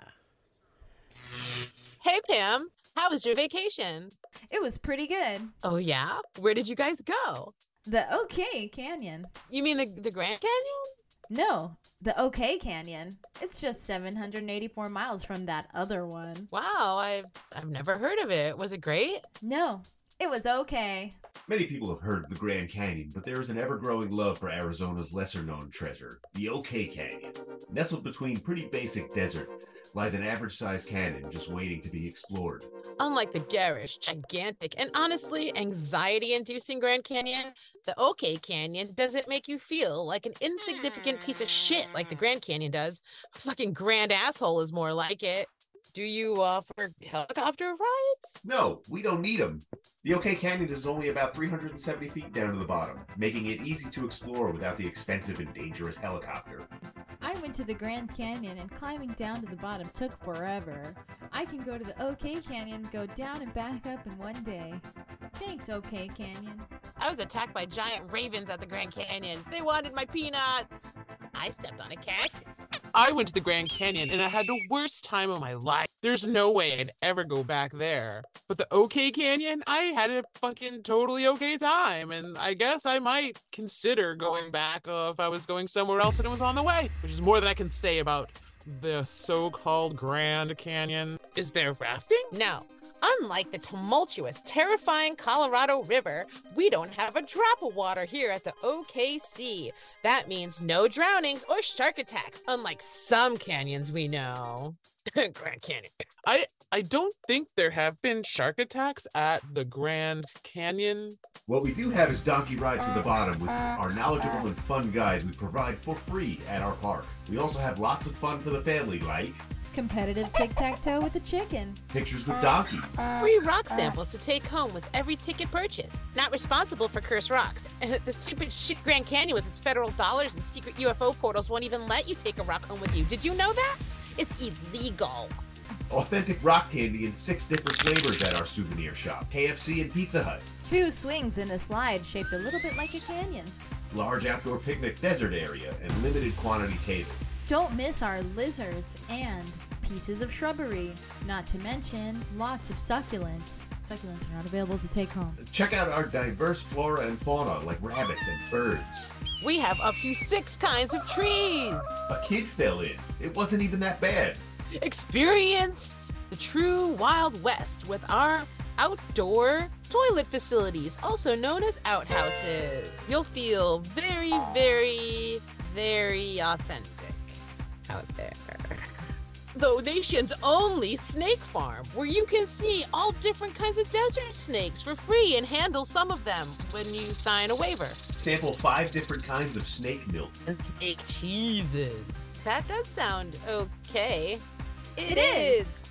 Hey, Pam. How was your vacation? It was pretty good. Oh, yeah? Where did you guys go? The OK Canyon. You mean the, the Grand Canyon? No, the OK Canyon. It's just 784 miles from that other one. Wow, I've, I've never heard of it. Was it great? No, it was okay. Many people have heard of the Grand Canyon, but there is an ever growing love for Arizona's lesser known treasure, the OK Canyon. Nestled between pretty basic desert lies an average sized canyon just waiting to be explored. Unlike the garish, gigantic, and honestly anxiety inducing Grand Canyon, the OK Canyon doesn't make you feel like an insignificant piece of shit like the Grand Canyon does. Fucking grand asshole is more like it. Do you offer helicopter rides? No, we don't need them. The OK Canyon is only about 370 feet down to the bottom, making it easy to explore without the expensive and dangerous helicopter. I went to the Grand Canyon and climbing down to the bottom took forever. I can go to the OK Canyon, go down and back up in one day. Thanks, OK Canyon. I was attacked by giant ravens at the Grand Canyon. They wanted my peanuts. I stepped on a cactus. I went to the Grand Canyon and I had the worst time of my life. There's no way I'd ever go back there. But the OK Canyon, I had a fucking totally okay time, and I guess I might consider going back uh, if I was going somewhere else and it was on the way, which is more than I can say about the so-called Grand Canyon. Is there rafting? No. Unlike the tumultuous, terrifying Colorado River, we don't have a drop of water here at the OKC. That means no drownings or shark attacks, unlike some canyons we know. Grand Canyon. I I don't think there have been shark attacks at the Grand Canyon. What we do have is donkey rides to the bottom with our knowledgeable and fun guides we provide for free at our park. We also have lots of fun for the family, like Competitive tic tac toe with the chicken. pictures with donkeys, uh, Free rock uh, samples to take home with every ticket purchase. Not responsible for cursed rocks. And the stupid shit Grand Canyon with its federal dollars and secret UFO portals won't even let you take a rock home with you. Did you know that? It's illegal. authentic rock candy in six different flavors at our souvenir shop, KFC and Pizza Hut, Two swings and a slide shaped a little bit like a canyon. large outdoor picnic desert area, and limited quantity table. Don't miss our lizards and pieces of shrubbery. Not to mention lots of succulents. Succulents are not available to take home. Check out our diverse flora and fauna like rabbits and birds. We have up to six kinds of trees. A kid fell in. It wasn't even that bad. Experience the true Wild West with our outdoor toilet facilities, also known as outhouses. You'll feel very, very, very authentic out there. The nation's only snake farm, where you can see all different kinds of desert snakes for free and handle some of them when you sign a waiver. Sample five different kinds of snake milk. And snake cheeses. That does sound okay. It is. is.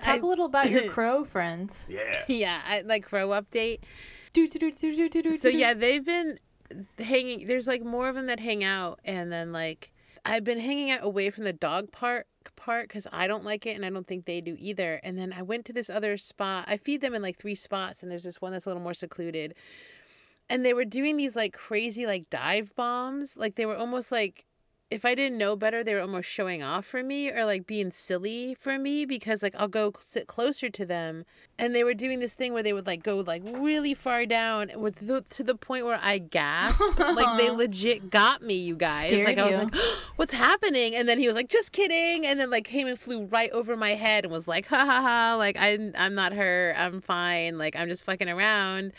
Talk I- a little about your crow friends. Yeah. Yeah, I, like crow update. Do, do, do, So yeah, they've been hanging. There's like more of them that hang out, and then like I've been hanging out away from the dog park part because I don't like it and I don't think they do either. And then I went to this other spot. I feed them in like three spots, and there's this one that's a little more secluded. And they were doing these like crazy like dive bombs. Like they were almost like if I didn't know better, they were almost showing off for me or like being silly for me because like I'll go sit closer to them and they were doing this thing where they would like go like really far down with the, to the point where I gasped. like they legit got me, you guys. Scared like I was you. like, "What's happening?" And then he was like, "Just kidding." And then like came and flew right over my head and was like, "Ha ha ha!" Like I'm I'm not hurt. I'm fine. Like I'm just fucking around,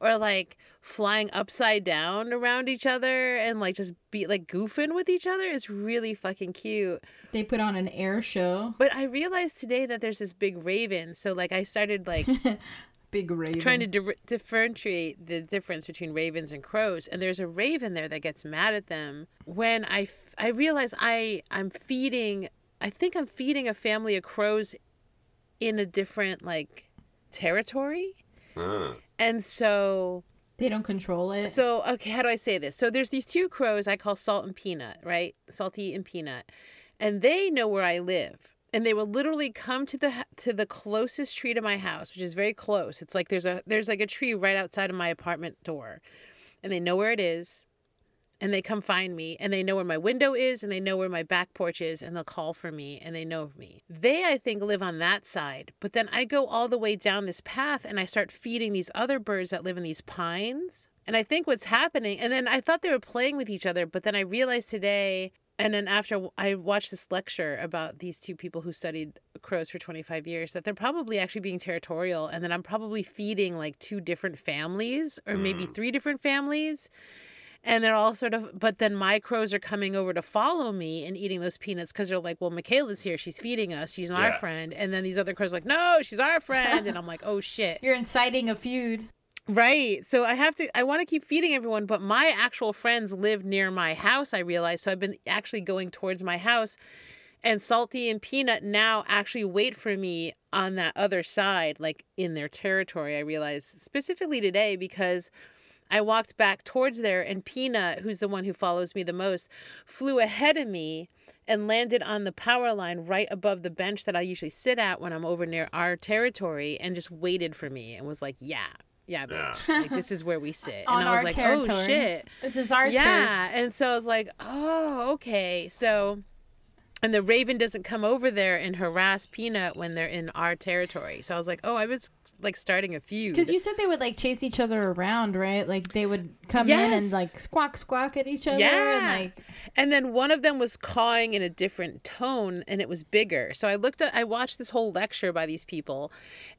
or like flying upside down around each other and like just be like goofing with each other is really fucking cute. They put on an air show. But I realized today that there's this big raven. So like I started like Big raven. trying to di- differentiate the difference between ravens and crows and there's a raven there that gets mad at them when I f- I realize I I'm feeding I think I'm feeding a family of crows in a different like territory. Uh, And so They don't control it. So, okay, how do I say this? So, there's these two crows I call Salt and Peanut, right? Salty and Peanut. And they know where I live. And they will literally come to the to the closest tree to my house, which is very close. It's like there's a there's like a tree right outside of my apartment door. And they know where it is. And they come find me and they know where my window is and they know where my back porch is and they'll call for me and they know of me. They I think live on that side. But then I go all the way down this path and I start feeding these other birds that live in these pines. And I think what's happening, and then I thought they were playing with each other, but then I realized today, and then after I watched this lecture about these two people who studied crows for 25 years, that they're probably actually being territorial, and that I'm probably feeding like two different families or maybe mm. three different families. And they're all sort of, but then my crows are coming over to follow me and eating those peanuts because they're like, well, Micaela's here. She's feeding us. She's our Yeah. friend. And then these other crows are like, no, she's our friend. And I'm like, oh shit. You're inciting a feud. Right. So I have to I want to keep feeding everyone, but my actual friends live near my house, I realize. So I've been actually going towards my house and Salty and Peanut now actually wait for me on that other side, like in their territory, I realize. Specifically today because I walked back towards there and Peanut, who's the one who follows me the most, flew ahead of me and landed on the power line right above the bench that I usually sit at when I'm over near our territory and just waited for me and was like, "Yeah, yeah, bitch. Like this is where we sit." On and I was our like, oh, territory. "Oh shit." This is our turn. Yeah, and so I was like, "Oh, okay." So and the raven doesn't come over there and harass Peanut when they're in our territory. So I was like, "Oh, I was like starting a feud." Because you said they would like chase each other around, right? Like they would come in and like squawk squawk at each other. Yeah. And, like And then one of them was cawing in a different tone and it was bigger. So I looked at, I watched this whole lecture by these people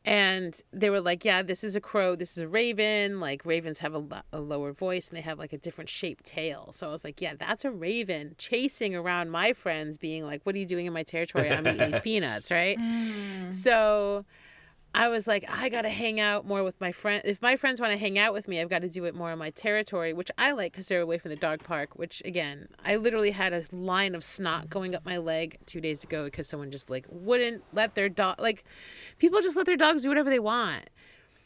and they were like, yeah, this is a crow, this is a raven. Like ravens have a, lo- a lower voice and they have like a different shaped tail. So I was like, yeah, that's a raven chasing around my friends, being like, what are you doing in my territory? I'm eating these peanuts, right? Mm. So. I was like, I gotta hang out more with my friend. If my friends want to hang out with me, I've got to do it more on my territory, which I like because they're away from the dog park. Which again, I literally had a line of snot going up my leg two days ago because someone just like wouldn't let their dog. Like, people just let their dogs do whatever they want,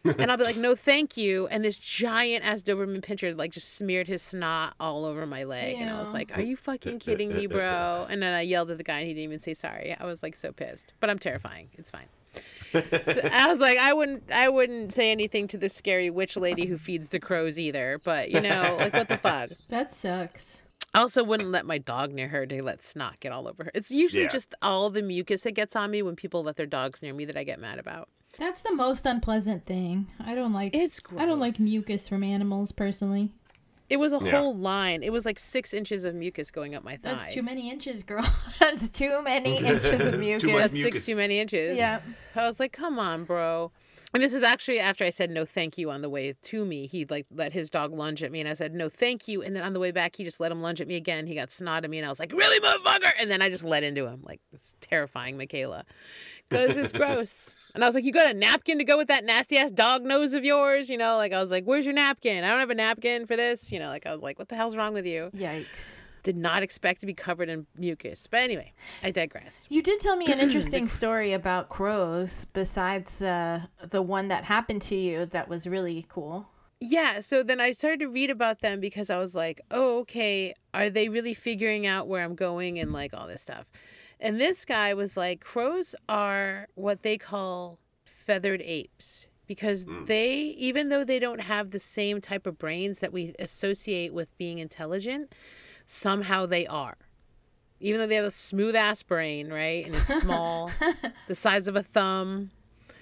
and I'll be like, no, thank you. And this giant ass Doberman Pinscher like just smeared his snot all over my leg, and I was like, are you fucking kidding me, bro? And then I yelled at the guy, and he didn't even say sorry. I was like so pissed, but I'm terrifying. It's fine so I was like, I wouldn't, I wouldn't say anything to the scary witch lady who feeds the crows either. But you know, like what the fuck. that sucks. I also wouldn't let my dog near her to let snot get all over her. It's usually Yeah. just all the mucus that gets on me when people let their dogs near me that I get mad about. That's the most unpleasant thing. I don't like. It's gross. I don't like mucus from animals personally. It was a Yeah. whole line. It was like six inches of mucus going up my thigh. That's too many inches, girl. That's too many inches of mucus. Too much That's mucus. six too many inches. Yeah. I was like, come on, bro. And this was actually after I said no thank you on the way to me. He like let his dog lunge at me and I said no thank you. And then on the way back he just let him lunge at me again. He got snot at me and I was like, Really, motherfucker? And then I just let into him. Like it's terrifying, Micaela. Because it's gross. And I was like, You got a napkin to go with that nasty ass dog nose of yours? You know, like I was like, Where's your napkin? I don't have a napkin for this. You know, like I was like, What the hell's wrong with you? Yikes. Did not expect to be covered in mucus. But anyway, I digressed. You did tell me an interesting story about crows besides uh, the one that happened to you that was really cool. Yeah, so then I started to read about them because I was like, oh, okay, are they really figuring out where I'm going and like all this stuff? And this guy was like, crows are what they call feathered apes because they, even though they don't have the same type of brains that we associate with being intelligent, somehow they are. Even though they have a smooth ass brain, right? And it's small, the size of a thumb,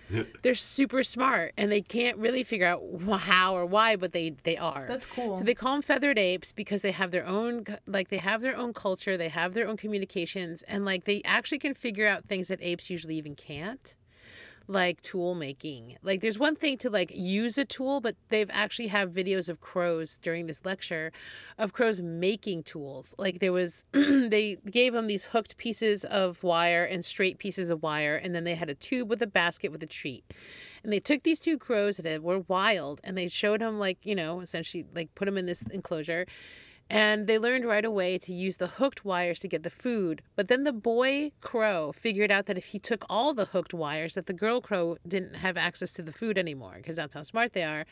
they're super smart and they can't really figure out how or why but they they are That's cool. so they call them feathered apes because they have their own like they have their own culture they have their own communications and like they actually can figure out things that apes usually even can't like tool making. Like there's one thing to like use a tool but they've actually have videos of crows during this lecture of crows making tools. Like there was they gave them these hooked pieces of wire and straight pieces of wire and then they had a tube with a basket with a treat. And they took these two crows that were wild and they showed them like you know essentially like put them in this enclosure and they learned right away to use the hooked wires to get the food. But then the boy crow figured out that if he took all the hooked wires, that the girl crow didn't have access to the food anymore because that's how smart they are.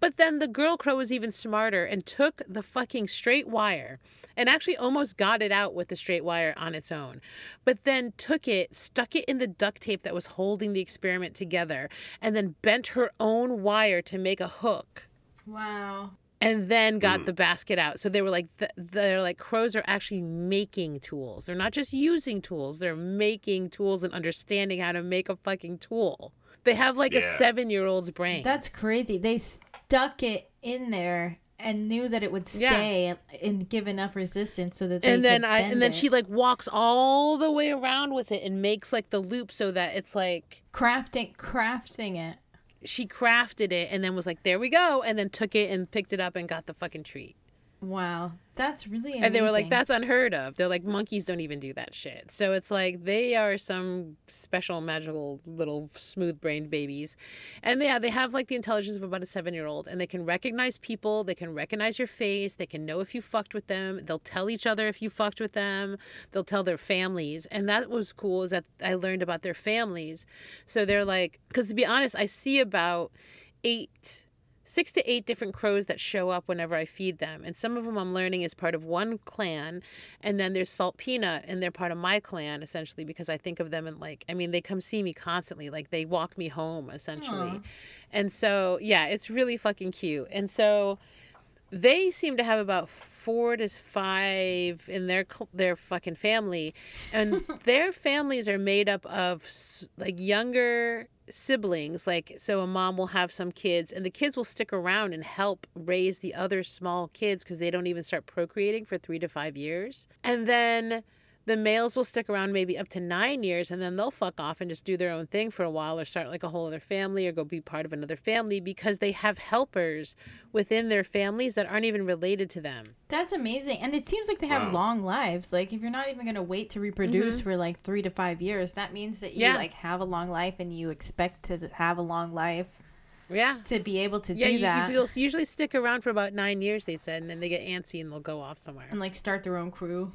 But then the girl crow was even smarter and took the fucking straight wire and actually almost got it out with the straight wire on its own. But then took it, stuck it in the duct tape that was holding the experiment together, and then bent her own wire to make a hook Wow. And then got mm-hmm. the basket out. So they were like, th- they're like crows are actually making tools. They're not just using tools. They're making tools and understanding how to make a fucking tool. They have like a seven year old's brain. That's crazy. They stuck it in there and knew that it would Yeah. stay and give enough resistance so that they and then could I bend and then it. she like walks all the way around with it and makes like the loop so that it's like crafting crafting it. She crafted it and then was like, there we go, and then took it and picked it up and got the fucking treat. Wow, that's really amazing. And they were like, that's unheard of. They're like, monkeys don't even do that shit. So it's like they are some special, magical little smooth brained babies. And yeah, they have like the intelligence of about a seven year old. And they can recognize people. They can recognize your face. They can know if you fucked with them. They'll tell each other if you fucked with them. They'll tell their families. And that was cool is that I learned about their families. So they're like, because to be honest, I see about eight six to eight different crows that show up whenever I feed them. And some of them I'm learning is part of one clan. And then there's Salt Peanut, and they're part of my clan, essentially, because I think of them and like, I mean, they come see me constantly. Like, they walk me home, essentially. And so, yeah, it's really fucking cute. And so they seem to have about four to five in their their fucking family and their families are made up of like younger siblings like so a mom will have some kids and the kids will stick around and help raise the other small kids because they don't even start procreating for three to five years. And then the males will stick around maybe up to nine years and then they'll fuck off and just do their own thing for a while or start like a whole other family or go be part of another family because they have helpers within their families that aren't even related to them. That's amazing. And it seems like they have long lives. Like if you're not even going to wait to reproduce for like 3 to 5 years, that means that you Mm-hmm. Yeah. like have a long life and you expect to have a long life Yeah. to be able to Yeah, do you, that you'll usually stick around for about nine years, they said, and then they get antsy and they'll go off somewhere. and like start their own crew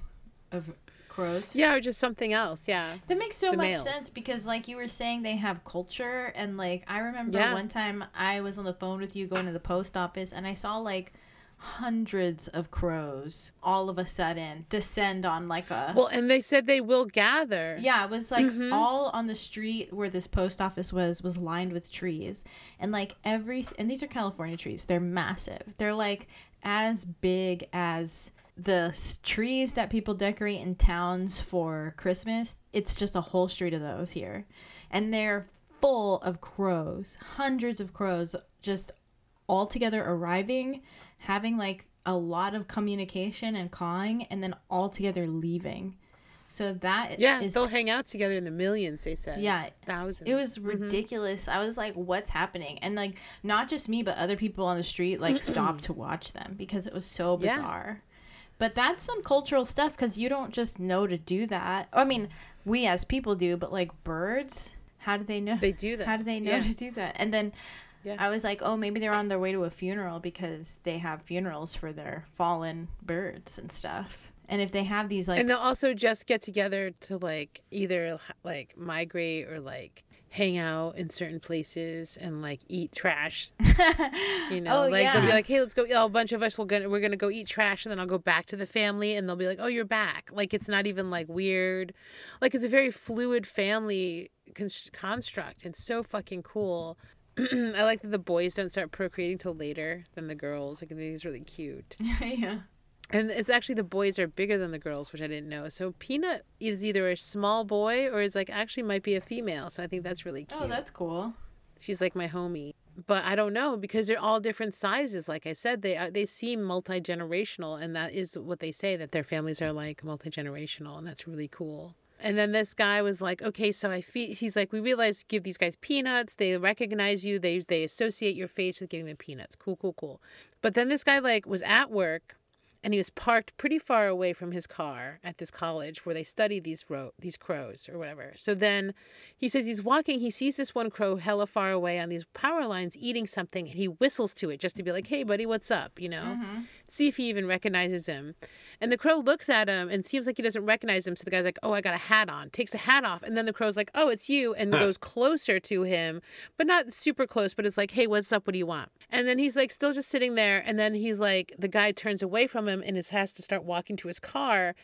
of crows. Yeah, or just something else. Yeah. That makes so The much males. sense because, like you were saying, they have culture. And, like, I remember Yeah. one time I was on the phone with you going to the post office and I saw, like, hundreds of crows all of a sudden descend on, like, a. Well, and they said they will gather. yeah, it was like Mm-hmm. all on the street where this post office was was lined with trees, and like every and these are California trees. They're massive. They're like as big as the trees that people decorate in towns for Christmas. It's just a whole street of those here, and they're full of crows. Hundreds of crows just all together arriving, having like a lot of communication and cawing, and then all together leaving. So that Yeah, is they'll hang out together in the millions, they said. yeah, Thousands. it was mm-hmm. ridiculous. I was like, what's happening? And like, not just me, but other people on the street like stopped to watch them because it was so bizarre. But that's some cultural stuff because you don't just know to do that. I mean, we as people do, but like birds, how do they know? They do that. How do they know Yeah. to do that? And then Yeah. I was like, oh, maybe they're on their way to a funeral because they have funerals for their fallen birds and stuff. And if they have these like and they'll also just get together to like either like migrate or like hang out in certain places and like eat trash. You know, Oh, like they'll be like, "Hey, let's go." Oh, a bunch of us will go. We're gonna go eat trash, and then I'll go back to the family, and they'll be like, "Oh, you're back." Like it's not even like weird. Like it's a very fluid family con- construct. It's so fucking cool. I like that the boys don't start procreating till later than the girls. Like I think it's really cute. yeah. And it's actually the boys are bigger than the girls, which I didn't know. So Peanut is either a small boy or is like actually might be a female. So I think that's really oh, cute. Oh, that's cool. She's like my homie. But I don't know because they're all different sizes. Like I said, they are, they seem multi generational, and that is what they say that their families are like multi generational, and that's really cool. And then this guy was like, okay, so I feel he's like, we realize give these guys peanuts. They recognize you. They they associate your face with giving them peanuts. Cool, cool, cool. But then this guy like was at work and he was parked pretty far away from his car at this college where they study these ro- these crows or whatever. So then he says he's walking, he sees this one crow hella far away on these power lines eating something, and he whistles to it just to be like, "Hey, buddy, what's up?" You know, mm-hmm. See if he even recognizes him. And the crow looks at him and seems like he doesn't recognize him. So the guy's like, "Oh, I got a hat on." Takes the hat off, and then the crow's like, "Oh, it's you," and goes closer to him, but not super close. But it's like, "Hey, what's up? What do you want?" And then he's like, still just sitting there, and then he's like, the guy turns away from him and is, has to start walking to his car.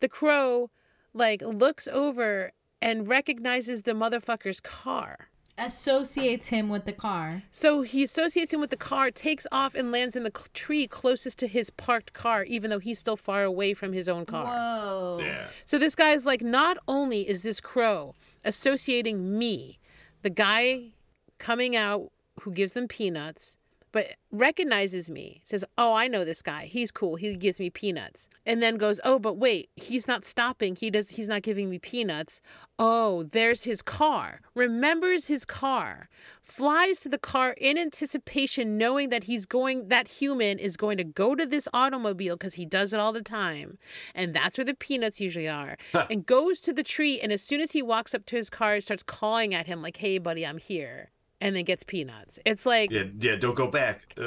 The crow, like, looks over and recognizes the motherfucker's car. Associates him with the car. So he associates him with the car, takes off, and lands in the cl- tree closest to his parked car, even though he's still far away from his own car. Whoa. Yeah. So this guy's like, not only is this crow associating me, the guy coming out who gives them peanuts, but recognizes me, says, Oh, I know this guy. He's cool. He gives me peanuts. And then goes, Oh, but wait, he's not stopping. He does he's not giving me peanuts. Oh, there's his car. Remembers his car. Flies to the car in anticipation, knowing that he's going that human is going to go to this automobile because he does it all the time. And that's where the peanuts usually are. and goes to the tree, and as soon as he walks up to his car, starts calling at him like, Hey buddy, I'm here. And then gets peanuts. It's like Yeah, yeah, don't go back.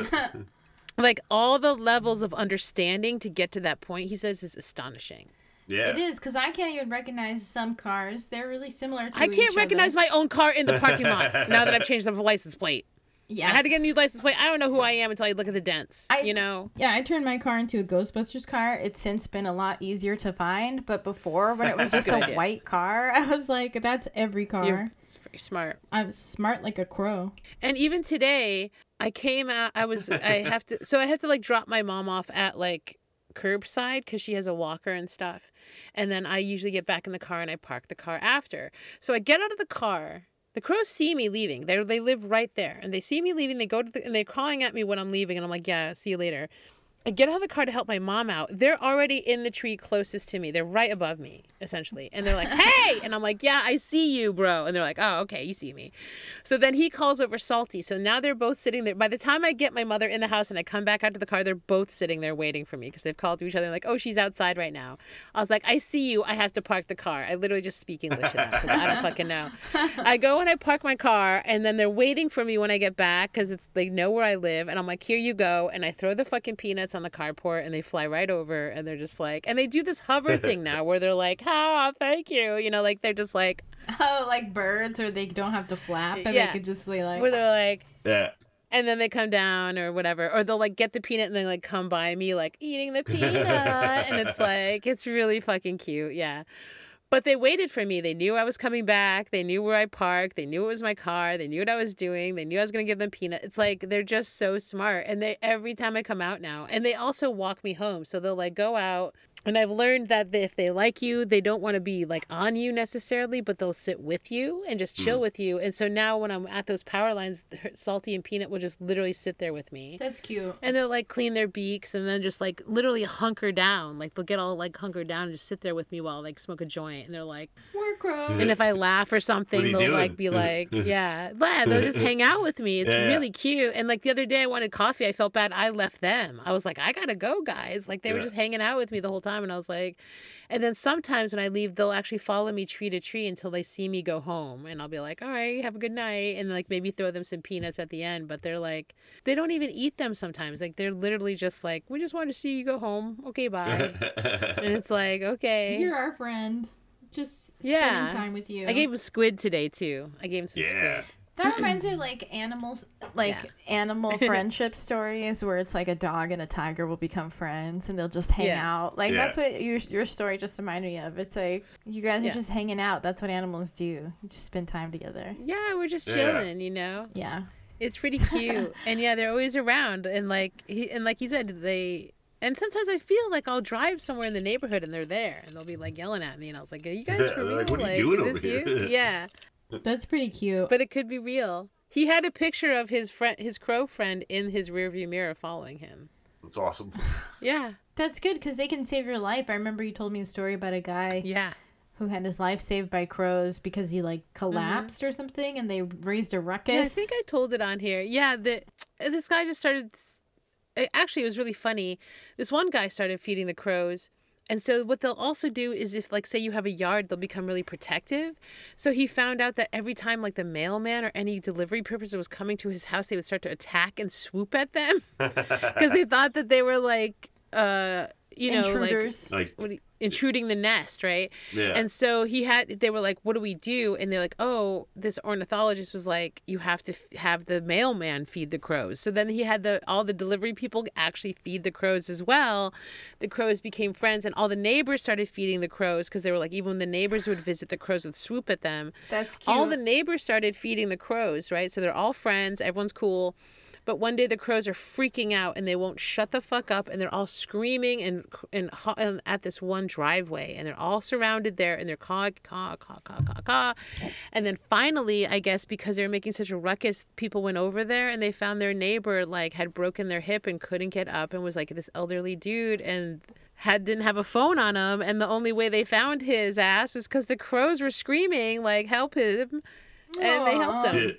Uh, like all the levels of understanding to get to that point he says is astonishing yeah. It is because I can't even recognize some cars. They're really similar to i can't recognize other. my own car in the parking lot now that i've changed the license plate Yeah. i had to get a new license plate i don't know who i am until i look at the dents I- you know Yeah, I turned my car into a Ghostbusters car. It's since been a lot easier to find, but before, when it was just a idea. white car, I was like, "That's every car." you're it's very smart I'm smart like a crow. and even today i came out i was i have to so i have to like drop my mom off at like curbside because she has a walker and stuff and then i usually get back in the car and i park the car after so i get out of the car the crows see me leaving. They they live right there. And they see me leaving. They go to the, and they're calling at me when i'm leaving. And i'm like yeah see you later I get out of the car to help my mom out. They're already in the tree closest to me. They're right above me, essentially. And they're like, hey! And I'm like, yeah, I see you, bro. And they're like, oh, okay, you see me. So then he calls over Salty. So now they're both sitting there. By the time I get my mother in the house and I come back out to the car, they're both sitting there waiting for me because they've called to each other like, oh, she's outside right now. I was like, I see you. I have to park the car. I literally just speak English now because I don't fucking know. I go and I park my car and then they're waiting for me when I get back because it's they know where I live. And I'm like, here you go. And I throw the fucking peanuts on the carport and they fly right over and they're just like, and they do this hover thing now where they're like, ah, thank you. You know, like they're just like, Oh, like birds, or they don't have to flap, and Yeah. they could just be like, where they're like, Yeah. and then they come down or whatever or they'll like get the peanut and then like come by me like eating the peanut and it's like it's really fucking cute yeah but they waited for me. They knew i was coming back. They knew where i parked. They knew it was my car. They knew what i was doing. They knew i was going to give them peanut it's like they're just so smart. And they every time i come out now and they also walk me home. So they'll like go out and I've learned that if they like you, they don't want to be like on you necessarily, but they'll sit with you and just chill mm. with you. And so now when I'm at those power lines, Salty and Peanut will just literally sit there with me. "That's cute." And they'll like clean their beaks and then just like literally hunker down. Like they'll get all like hunkered down and just sit there with me while I, like smoke a joint. And they're like, We're crows. and if I laugh or something, What are you they'll doing? like be like, yeah, yeah, they'll just hang out with me. It's Yeah. really cute. And like the other day, I wanted coffee. I felt bad. I left them. I was like, I gotta go, guys. Like they were just hanging out with me the whole time, and I was like, and then sometimes when I leave, they'll actually follow me tree to tree until they see me go home, and I'll be like, all right, have a good night, and like maybe throw them some peanuts at the end. But they're like, they don't even eat them sometimes. Like they're literally just like, we just want to see you go home. Okay, bye. and it's like, okay. You're our friend. just Yeah. spending time with you. I gave him squid today too. I gave him some Yeah. squid. That reminds me of like animals, like Yeah. animal friendship stories where it's like a dog and a tiger will become friends and they'll just hang Yeah. out. Like Yeah. that's what your your story just reminded me of. It's like you guys Yeah. are just hanging out. That's what animals do. You just spend time together. Yeah, we're just Yeah. chilling, you know. Yeah. It's pretty cute, and yeah, they're always around, and like he and like he said, they. And sometimes I feel like I'll drive somewhere in the neighborhood and they're there, and they'll be like yelling at me, and I was like, "Are you guys for real? Like, what are you doing is over this you?" here? Yeah, That's pretty cute. but it could be real. He had a picture of his friend, his crow friend, in his rearview mirror following him. That's awesome. Yeah, That's good because they can save your life. I remember you told me a story about a guy yeah, who had his life saved by crows because he like mm-hmm. collapsed or something, and they raised a ruckus. yeah. I think I told it on here. Yeah, the this guy just started. Actually, it was really funny. This one guy started feeding the crows. And so what they'll also do is if like say you have a yard, they'll become really protective. So he found out that every time like the mailman or any delivery person was coming to his house, they would start to attack and swoop at them because they thought that they were like uh you know Intruders. like Like, what do you- intruding the nest, right? yeah. And so he had, they were like, what do we do? And they're like, oh, this ornithologist was like, you have to f- have the mailman feed the crows. So then he had the, all the delivery people actually feed the crows as well. The crows became friends and all the neighbors started feeding the crows because they were like, even when the neighbors would visit, the crows would swoop at them. That's cute. All the neighbors started feeding the crows, right? So they're all friends, everyone's cool. But one day the crows are freaking out and they won't shut the fuck up and they're all screaming and and, and at this one driveway and they're all surrounded there and they're caw caw caw caw caw caw. And then finally, I guess because they were making such a ruckus, people went over there and they found their neighbor like had broken their hip and couldn't get up and was like this elderly dude and had didn't have a phone on him and the only way they found his ass was because the crows were screaming like help him and they helped him Yeah.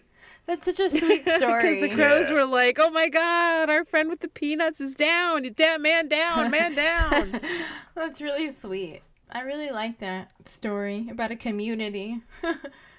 That's such a sweet story. because the crows Yeah. were like, "Oh my God, our friend with the peanuts is down. He's down, man down, man down." That's really sweet. I really like that story about a community.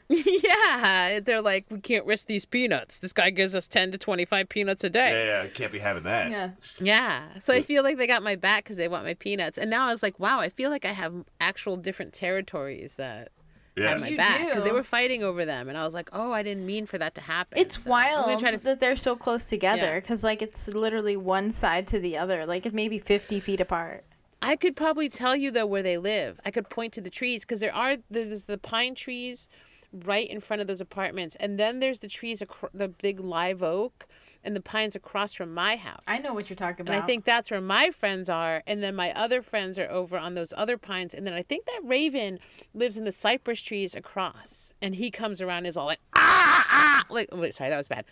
yeah, they're like, "We can't risk these peanuts. This guy gives us ten to twenty-five peanuts a day." yeah, yeah, can't be having that. yeah. Yeah, so I feel like they got my back because they want my peanuts, and now I was like, "Wow, I feel like I have actual different territories that." Yeah. Have my You back because they were fighting over them, and I was like, "Oh, I didn't mean for that to happen." It's So wild try to that they're so close together Yeah. because, like, it's literally one side to the other. Like, it's maybe 50 feet apart. I could probably tell you though where they live. I could point to the trees because there are there's the pine trees right in front of those apartments, and then there's the trees acro- the big live oak and the pines across from my house. I know what you're talking about. And I think that's where my friends are, and then my other friends are over on those other pines, and then I think that Raven lives in the cypress trees across, and he comes around and is all like ah ah like wait sorry that was bad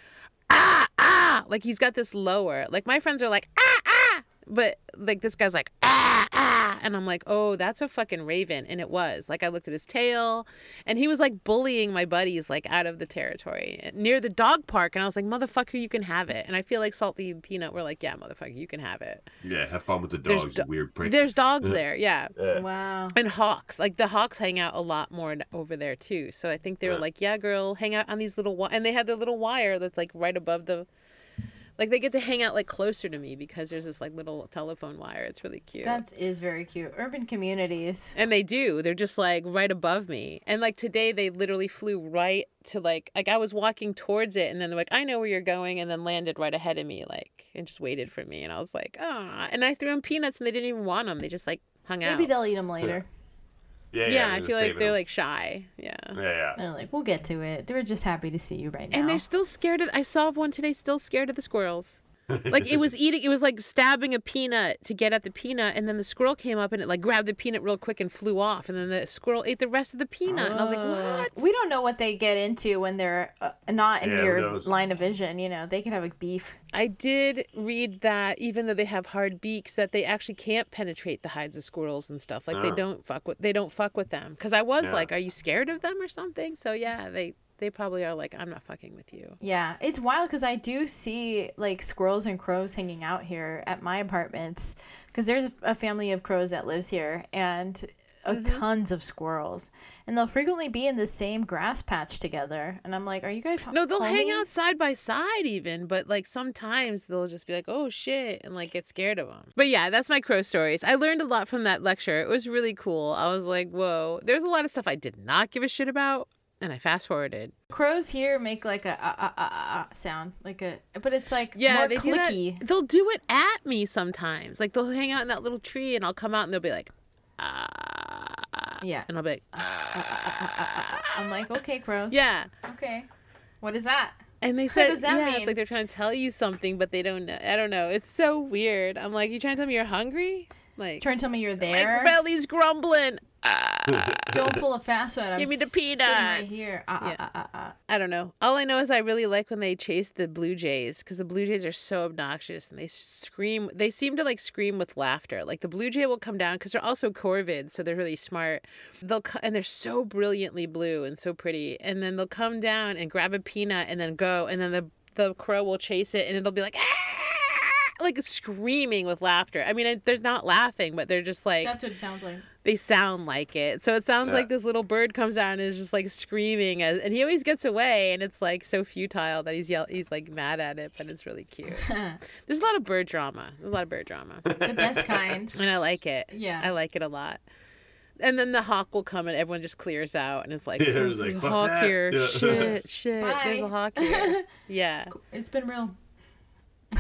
ah ah like he's got this lower like my friends are like ah but like this guy's like ah ah and I'm like oh that's a fucking Raven, and it was like I looked at his tail, and he was like bullying my buddies like out of the territory near the dog park, and I was like motherfucker you can have it, and I feel like Salty and Peanut were like yeah motherfucker you can have it. Yeah, have fun with the There's dogs, do- weird prick. There's dogs there, yeah. Yeah. Wow. And hawks, like the hawks hang out a lot more over there too. So I think they were Yeah. like, "Yeah, girl, hang out on these little wi-. and they have their little wire that's like right above the, like they get to hang out like closer to me because there's this like little telephone wire. It's really cute. That is very cute. Urban communities. and they do. They're just like right above me. And like today, they literally flew right to like like I was walking towards it, and then they're like, "I know where you're going," and then landed right ahead of me, like and just waited for me. And I was like, "Ah!" And I threw them peanuts, and they didn't even want them. They just like hung out. Maybe they'll eat them later. Yeah, yeah, yeah, I feel like they're them. like shy. Yeah. Yeah, yeah. They're like, we'll get to it. They were just happy to see you right now. And they're still scared of. I saw one today, still scared of the squirrels. Like it was eating. It was like stabbing a peanut to get at the peanut, and then the squirrel came up and it like grabbed the peanut real quick and flew off, and then the squirrel ate the rest of the peanut, and I was like, Uh, what? We don't know what they get into when they're uh, not in Yeah, your line of vision. You know, they can have a beef. I did read that even though they have hard beaks, that they actually can't penetrate the hides of squirrels and stuff. Like they Oh. don't fuck with. They don't fuck with them. Because I was Yeah. like, are you scared of them or something? So yeah, they they probably are like, I'm not fucking with you. Yeah, it's wild because I do see like squirrels and crows hanging out here at my apartments because there's a family of crows that lives here and uh, Mhm. tons of squirrels, and they'll frequently be in the same grass patch together. And I'm like, are you guys No, they'll hang out side by side even, but like sometimes they'll just be like, "Oh shit," and like get scared of them. But yeah, that's my crow stories. I learned a lot from that lecture. It was really cool. I was like, "Whoa!" There's a lot of stuff I did not give a shit about, and I fast forwarded. Crows here make like a uh, uh, uh, sound, like a, but it's like Yeah, more they clicky. They'll do it at me sometimes. Like they'll hang out in that little tree, and I'll come out, and they'll be like, "Ah," Yeah, and I'll be like, I'm like, okay, crows. "Yeah." Okay. What is that? And they What said, that yeah, mean? it's like they're trying to tell you something, but they don't know. I don't know. It's so weird. I'm like, you trying to tell me you're hungry? Like, Trying to tell me you're my there. belly's grumbling. Don't pull a fast one. Give me the sitting right here. Uh, Yeah. uh, uh, uh, uh. I don't know. All I know is I really like when they chase the blue jays because the blue jays are so obnoxious and they scream. They seem to like scream with laughter. Like the blue jay will come down because they're also corvids, so they're really smart. They'll co- and they're so brilliantly blue and so pretty. And then they'll come down and grab a peanut and then go. And then the the crow will chase it and it'll be like. "Ah!" Like screaming with laughter. I mean, they're not laughing, but they're just like That's what it sounds like. they sound like it. So it sounds Yeah. like this little bird comes out and is just like screaming, as, and he always gets away, and it's like so futile that he's yell- he's like mad at it, but it's really cute. There's a lot of bird drama. There's a lot of bird drama, the best kind. and I like it. Yeah. I like it a lot. And then the hawk will come and everyone just clears out and it's like, Yeah, it "Ooh, was like, hawk that." here, Yeah. shit, shit. There's a hawk here. Yeah, It's been real.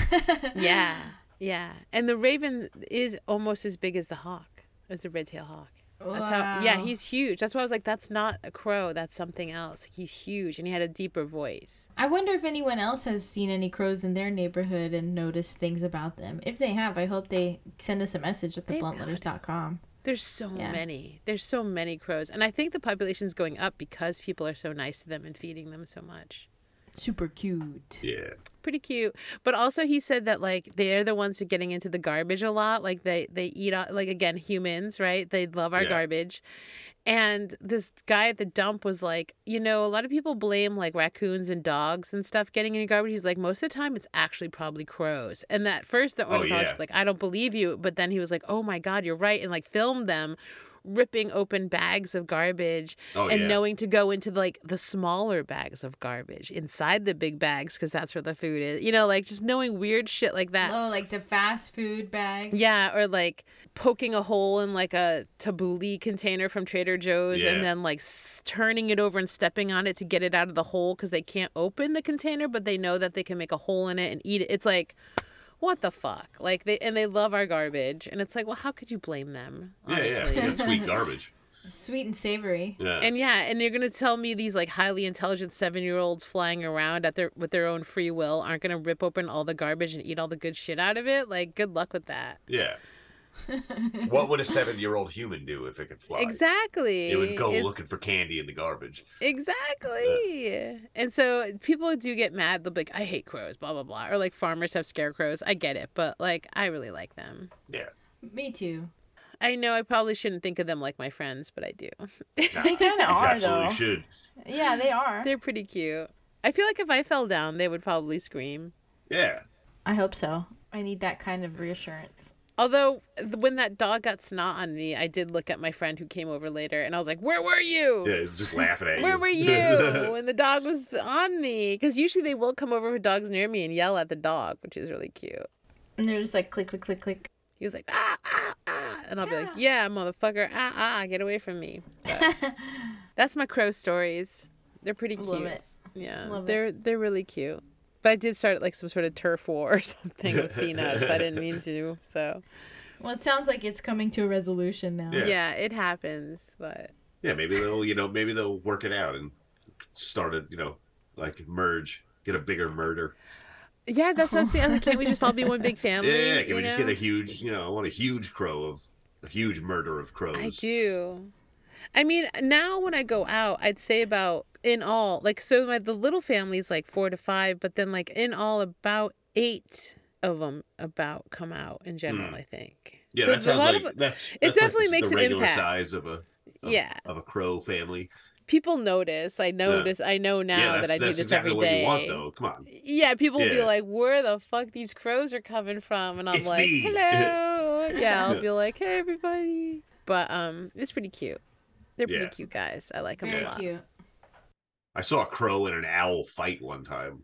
yeah, yeah. And the raven is almost as big as the hawk, as the red tail hawk. That's how. Yeah, he's huge. That's why I was like, that's not a crow. That's something else. He's huge, and he had a deeper voice. I wonder if anyone else has seen any crows in their neighborhood and noticed things about them. If they have, I hope they send us a message at thebluntletters.com. There's so Yeah. many. There's so many crows, and I think the population's going up because people are so nice to them and feeding them so much. Super cute. Yeah. Pretty cute. But also, he said that like they're the ones who getting into the garbage a lot. Like they they eat out like again humans, right? They love our Yeah. garbage. And this guy at the dump was like, you know, a lot of people blame like raccoons and dogs and stuff getting in garbage. He's like, most of the time it's actually probably crows. And that first the Oh, ornithologist yeah. was like, I don't believe you. But then he was like, oh my God, you're right. And like filmed them ripping open bags of garbage Oh, and yeah. knowing to go into like the smaller bags of garbage inside the big bags because that's where the food is. You know, like just knowing weird shit like that. Oh, like the fast food bag. Yeah, or like poking a hole in like a tabbouleh container from Trader Joe's Yeah. and then like s- turning it over and stepping on it to get it out of the hole because they can't open the container, but they know that they can make a hole in it and eat it. It's like, what the fuck? Like they and they love our garbage, and it's like, well, how could you blame them? Yeah, yeah. That's sweet garbage. Sweet and savory. Yeah. And yeah, and you're gonna tell me these like highly intelligent seven year olds flying around at their with their own free will aren't gonna rip open all the garbage and eat all the good shit out of it? Like, good luck with that. yeah. What would a seven-year-old human do if it could fly? Exactly. It would go It- looking for candy in the garbage. Exactly. And so people do get mad. They'll be like, I hate crows, blah, blah, blah. Or like farmers have scarecrows. I get it. But like, I really like them. Yeah. Me too. I know I probably shouldn't think of them like my friends, but I do. They kind of are, absolutely though. should. Yeah, they are. They're pretty cute. I feel like if I fell down, they would probably scream. Yeah. I hope so. I need that kind of reassurance. Although when that dog got snot on me, I did look at my friend who came over later, and I was like, "Where were you? Yeah, it's just laughing at you. Where were you?" when the dog was on me, because usually they will come over with dogs near me and yell at the dog, which is really cute. And they're just like click, click, click, click. He was like, "Ah, ah, ah," and I'll be like, "Yeah, motherfucker, ah, ah, get away from me." That's my crow stories. They're pretty cute. Love it. Yeah, Love they're they're really cute. But I did start like some sort of turf war or something with peanuts. I didn't mean to, so Well, it sounds like it's coming to a resolution now. Yeah. yeah, it happens. But Yeah, maybe they'll, you know, maybe they'll work it out and start a, you know, like merge, get a bigger murder. yeah, that's what I was saying. Like, Can't we just all be one big family? Yeah, can you we just get a huge, you know, I want a huge crow of a huge murder of crows. I do. I mean, now when I go out, I'd say about in all, like, so my the little family's like four to five, but then like in all, about eight of them about come out in general. Hmm. I think. Yeah, So that a sounds lot like of- that's, it that's like definitely the- makes the an regular impact. size of a of, Yeah. of a crow family. people notice. I notice. I know now yeah, that I do this exactly every what you want, though. Come on. Yeah, people will be like, "Where the fuck these crows are coming from?" And I'm It's like, me. "Hello." yeah, I'll be like, "Hey, everybody." But um, it's pretty cute. They're pretty Yeah. cute guys. I like them a Very lot. cute. I saw a crow and an owl fight one time.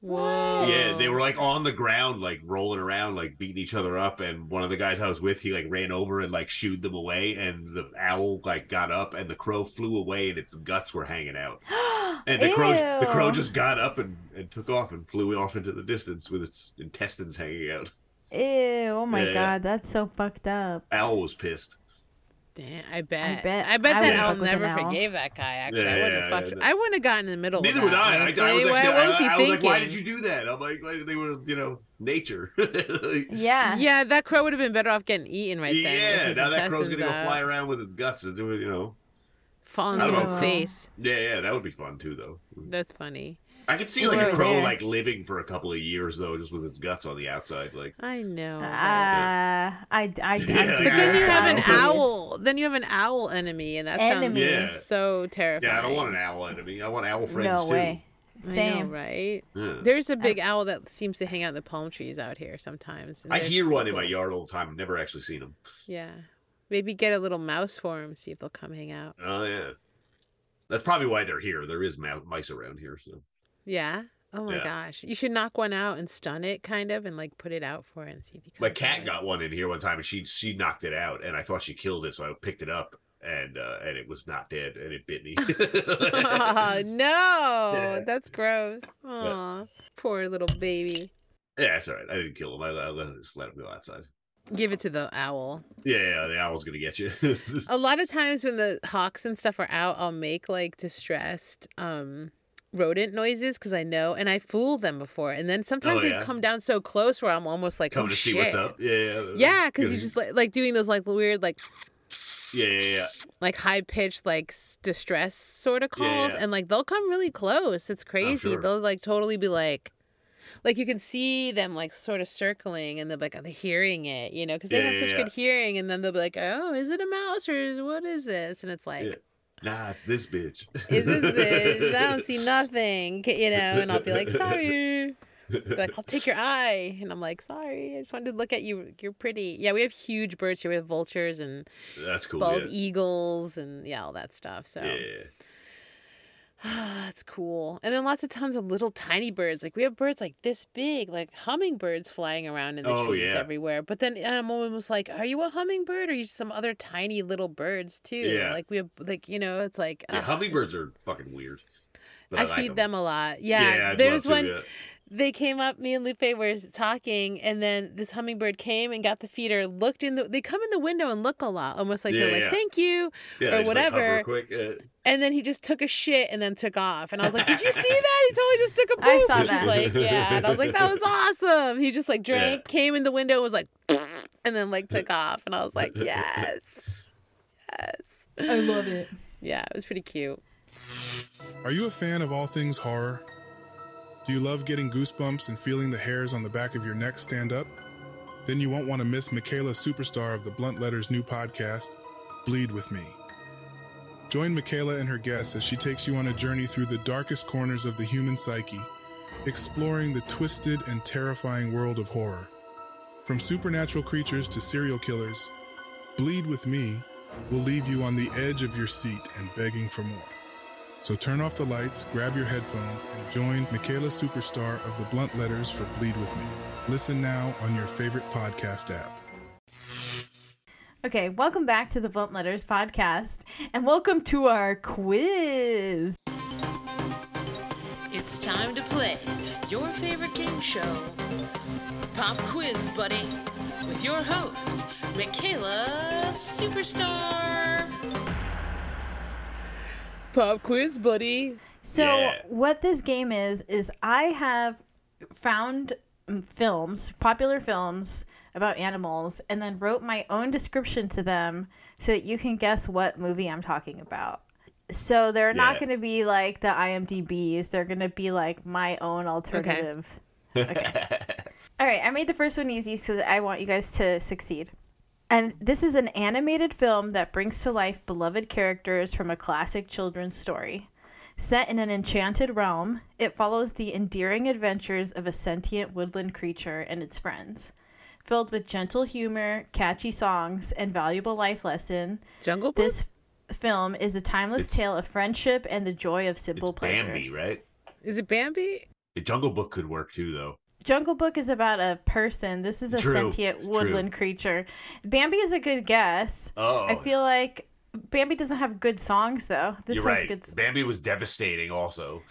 Whoa. Yeah, they were like on the ground, like rolling around, like beating each other up. And one of the guys I was with, he like ran over and like shooed them away. And the owl like got up, and the crow flew away, and its guts were hanging out. And the crow, the crow just got up and, and took off and flew off into the distance with its intestines hanging out. Ew, oh my Yeah. god, that's so fucked up. Owl was pissed. Damn, I bet. I bet- I bet. I that wouldn't owl fuck with an never forgave that guy. Actually, Yeah, I wouldn't yeah, have fucked. yeah. I wouldn't have gotten in the middle. Neither of would I. I, I honestly. was What- actually, what was he I, I was like, why did you do that? I'm like, like, they were, you know, nature. Yeah. Yeah, that crow would have been better off getting eaten right then. yeah, now that crow's gonna go out, fly around with its guts and do it, you know. fall in I don't someone's face. Yeah, yeah, that would be fun too, though. That's funny. I could see like a crow there. like living for a couple of years though, just with its guts on the outside. Like, I know. Uh, I, I, I, Yeah. But then you have an owl. Then you have an owl enemy, and that Enemy. sounds Yeah. so terrifying. yeah, I don't want an owl enemy. I want owl friends No too. way. I know, Same. right? Yeah. There's a big owl that seems to hang out in the palm trees out here sometimes. I hear pretty one in my yard all the time. I've never actually seen them. Yeah. Maybe get a little mouse for them, see if they'll come hang out. Oh yeah, that's probably why they're here. There is mou- mice around here, so Yeah. Oh my Yeah. gosh. You should knock one out and stun it, kind of, and like put it out for it and see if comes my out. cat got one in here one time, and she she knocked it out, and I thought she killed it, so I picked it up, and uh, and it was not dead, and it bit me. oh, no. Yeah. That's gross. Aw. Poor little baby. yeah, that's all right. I didn't kill him. I, I let- just let him go outside. Give it to the owl. Yeah, yeah, the owl's gonna get you. A lot of times when the hawks and stuff are out, I'll make like distressed um rodent noises because I know and I fooled them before. And then oh, sometimes Oh, they've come down so close where I'm almost like, Come oh, to see what's up. Yeah, yeah. Yeah, because you just like, like doing those like weird like Yeah, yeah, yeah. like high pitched like distress sort of calls yeah. and like they'll come really close. It's crazy. sure. They'll like totally be like like you can see them like sort of circling and they're like are they hearing it you know because they Yeah, have yeah, such yeah. good hearing and then they'll be like oh is it a mouse or is, what is this and it's like Yeah. Nah, it's this bitch. is this bitch? I don't see nothing, you know, and I'll be like, sorry. Like, I'll take your eye, and I'm like, sorry, I just wanted to look at you. You're pretty. Yeah, we have huge birds here. We have vultures and That's cool. bald yeah. eagles and yeah, all that stuff. So yeah. that's cool. And then lots of tons of little tiny birds. Like we have birds like this big, like hummingbirds flying around in the Oh, trees yeah. everywhere. But then I'm almost like, are you a hummingbird or are you some other tiny little birds too? Yeah. Like we have, like you know, it's like Yeah, ugh. hummingbirds are fucking weird. I, like feed them a lot. Yeah, Yeah, there's one. yeah. They came up. Me and Lupe were talking, and then this hummingbird came and got the feeder. Looked in the. They come in the window and look a lot, almost like Yeah, they're like, "Thank you," Yeah, or they just, like, whatever. quick. uh, and then he just took a shit and then took off. And I was like, "Did you see that? He totally just took a poop." I saw And she's that. like, "Yeah," and I was like, "That was awesome." He just like drank, Yeah. came in the window, and was like, and then like took off. And I was like, "Yes, yes." I love it. Yeah, it was pretty cute. Are you a fan of all things horror? Do you love getting goosebumps and feeling the hairs on the back of your neck stand up? Then you won't want to miss Micaela Superstar of the Blunt Letters new podcast, Bleed With Me. Join Micaela and her guests as she takes you on a journey through the darkest corners of the human psyche, exploring the twisted and terrifying world of horror. From supernatural creatures to serial killers, Bleed With Me will leave you on the edge of your seat and begging for more. So turn off the lights, grab your headphones, and join Micaela Superstar of the Blunt Letters for Bleed With Me. Listen now on your favorite podcast app. Okay, welcome back to the Blunt Letters podcast, and welcome to our quiz. It's time to play your favorite game show, Pop Quiz Buddy, with your host, Micaela Superstar. Pop quiz, buddy. So, Yeah. what this game is is I have found films, popular films about animals, and then wrote my own description to them so that you can guess what movie I'm talking about. So they're not going to be like the IMDb's. They're going to be like my own alternative. Okay. All right, I made the first one easy so that I want you guys to succeed. And this is an animated film that brings to life beloved characters from a classic children's story. Set in an enchanted realm, it follows the endearing adventures of a sentient woodland creature and its friends. filled with gentle humor, catchy songs, and valuable life lesson. Jungle Book. This film is a timeless It's- tale of friendship and the joy of simple It's pleasures. Bambi, right? Is it Bambi? The Jungle Book could work too, though. Jungle Book is about a person. This is a True, sentient true. woodland creature. Bambi is a good guess. Oh, I feel like Bambi doesn't have good songs though. This you're has right. good. s- Bambi was devastating, also.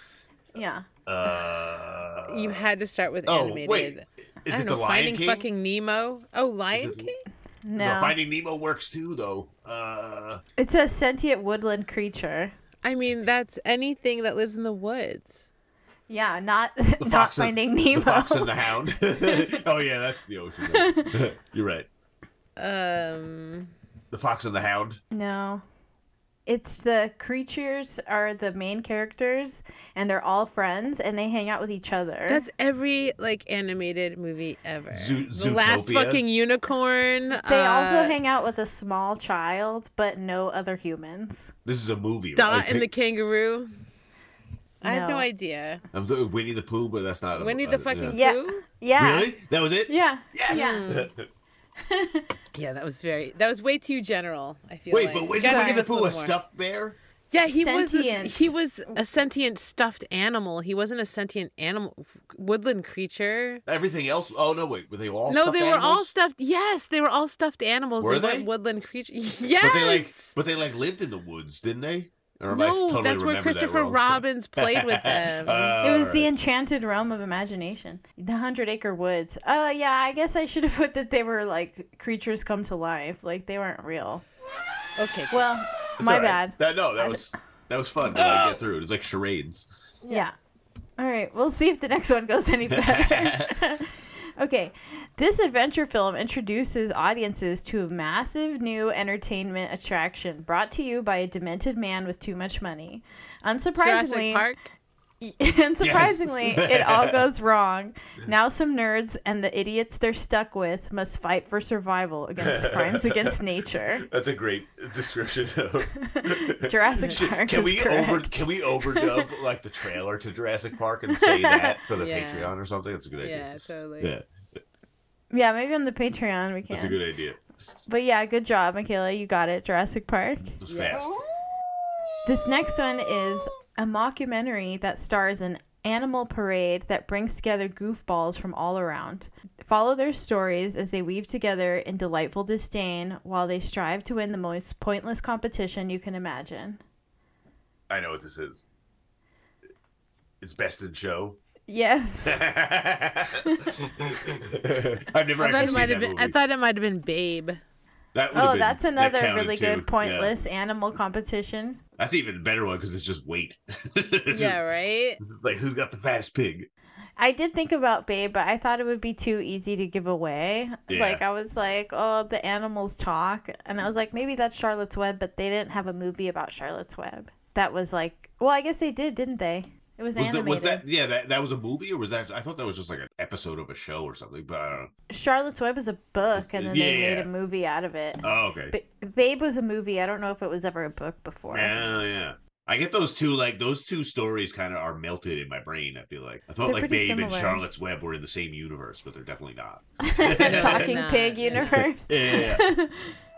Yeah. Uh, You had to start with oh, animated. wait. Is I it don't the know, Lion Finding King? fucking Nemo. Oh, Lion it- King. No. No, Finding Nemo works too, though. Uh, It's a sentient woodland creature. I mean, that's anything that lives in the woods. Yeah, not the not fox and- finding Nemo. The fox and the hound. oh yeah, that's the ocean. You're right. Um, The fox and the hound. No. It's the creatures are the main characters and they're all friends and they hang out with each other. that's every like animated movie ever. Zoo- the last fucking unicorn. they also uh, hang out with a small child but no other humans. This is a movie. Dot right? and the kangaroo. I have no No. idea. I'm doing Winnie the Pooh, but that's not. a- Winnie the fucking Yeah. Pooh. Yeah. Really? That was it? Yeah. Yes. Yeah. Hmm. Yeah, that was very. That was way too general. I feel like. Wait, like. but You was gotta Winnie the us Pooh a little stuffed bear? Yeah, he was. A, Sentient. he was a sentient stuffed animal. He wasn't a sentient animal, woodland creature. Everything else? Oh no, wait. Were they all? no, stuffed they were all stuffed. Yes, they were all stuffed animals. Were they, weren't they? woodland creatures. Yes. But they like, but they like lived in the woods, didn't they? Or no, totally that's where remember that Christopher? Robbins played with them. Uh, It was the enchanted realm of imagination. The Hundred Acre Woods. Uh, yeah, I guess I should have put that they were like creatures come to life. Like they weren't real. okay. Well, It's my all right. bad. That, no, that was that was fun to like, get through. It was like charades. Yeah. All right, we'll see if the next one goes any better. okay. This adventure film introduces audiences to a massive new entertainment attraction brought to you by a demented man with too much money. Jurassic Unsurprisingly, Park. Unsurprisingly, it all goes wrong. Now, some nerds and the idiots they're stuck with must fight for survival against crimes against nature. That's a great description. Of... Jurassic Park can is we over can we overdub like the trailer to Jurassic Park and say that for the Yeah. Patreon or something? That's a good idea. Yeah, totally. Yeah, Yeah, maybe on the Patreon we can. that's a good idea. But yeah, good job, Micaela. You got it. Jurassic Park. It was fast. This next one is a mockumentary that stars an animal parade that brings together goofballs from all around. Follow their stories as they weave together in delightful disdain while they strive to win the most pointless competition you can imagine. I know what this is. It's best in show. Yes. I've never I thought actually it seen might that have been. movie. I thought it might have been Babe. That Oh, been- that's another counted really too. good Yeah. pointless animal competition. That's even better one because it's just weight. It's Yeah, just- right. like who's got the fattest pig? I did think about Babe, but I thought it would be too easy to give away. Yeah. Like I was like, oh, the animals talk, and I was like, maybe that's Charlotte's Web, but they didn't have a movie about Charlotte's Web. That was like, well, I guess they did, didn't they? It was, Was, that, animated. was that yeah? That, that was a movie, or was that? I thought that was just like an episode of a show or something. But I don't know. Charlotte's Web is a book, and then they Yeah. made a movie out of it. Oh, okay. Ba- Babe was a movie. I don't know if it was ever a book before. Yeah, yeah. I get those two like those two stories kind of are melted in my brain. I feel like I thought They're like pretty Babe and. Charlotte's Web were in the same universe, but they're definitely not. Talking Nah, pig yeah. universe. Yeah.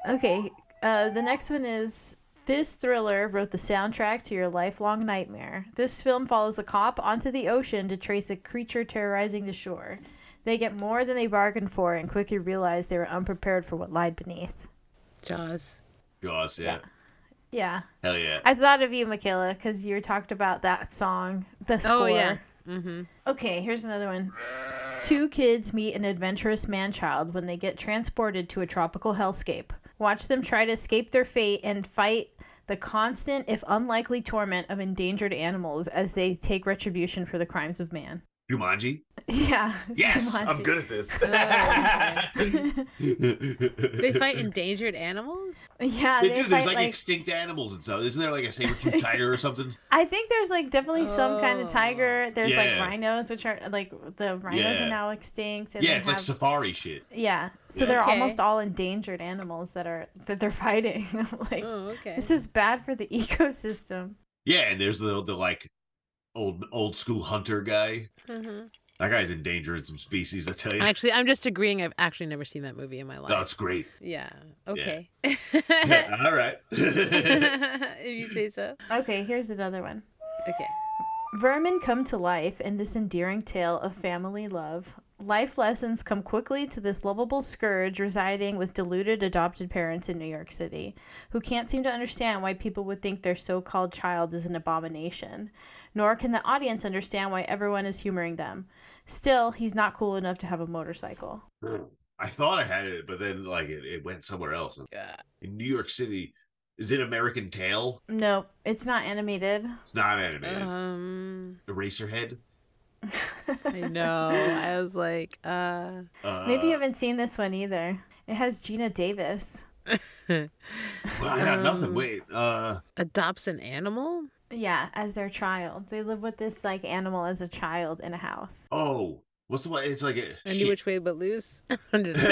Okay, uh, the next one is this thriller wrote the soundtrack to your lifelong nightmare. This film follows a cop onto the ocean to trace a creature terrorizing the shore. They get more than they bargained for and quickly realize they were unprepared for what lied beneath. Jaws. Jaws, yeah. Yeah, Hell yeah. I thought of you, Micaela, because you talked about that song, the score. Oh yeah. Mm-hmm. Okay, here's another one. Two kids meet an adventurous man child when they get transported to a tropical hellscape. Watch them try to escape their fate and fight the constant, if unlikely, torment of endangered animals as they take retribution for the crimes of man. Jumanji. Yeah. Yes, Jumanji. I'm good at this. They fight endangered animals. Yeah, They they, do. fight There's like, like. extinct animals and stuff. Isn't there like a saber-toothed tiger or something? I think there's like definitely some kind of tiger. There's like rhinos, which are like the rhinos Yeah. are now extinct. And Yeah, they it's like safari shit. Yeah. So Yeah. they're Okay. almost all endangered animals that are that they're fighting. like Oh, okay. this is bad for the ecosystem. Yeah, and there's the the like old old school hunter guy. Mm-hmm. That guy's endangering some species, I tell you. Actually, I'm just agreeing. I've actually never seen that movie in my life. That's great. Yeah. Okay. Yeah, all right. if you say so. Okay, here's another one. Okay. Vermin come to life in this endearing tale of family love. Life lessons come quickly to this lovable scourge residing with deluded adopted parents in New York City, who can't seem to understand why people would think their so called child is an abomination. Nor can the audience understand why everyone is humoring them. Still, he's not cool enough to have a motorcycle. I thought I had it, but then like it, it went somewhere else. Yeah. In New York City, is it American Tail? Nope, it's not animated. It's not animated. Um, Eraserhead. I know. I was like, uh. Uh, Maybe you haven't seen this one either. It has Geena Davis. well, I got nothing. Um, Wait. Uh. Adopts an animal? Yeah, as their child. They live with this like animal as a child in a house. Oh. What's the one? It's like a. I knew shit. which way but loose. I'm just.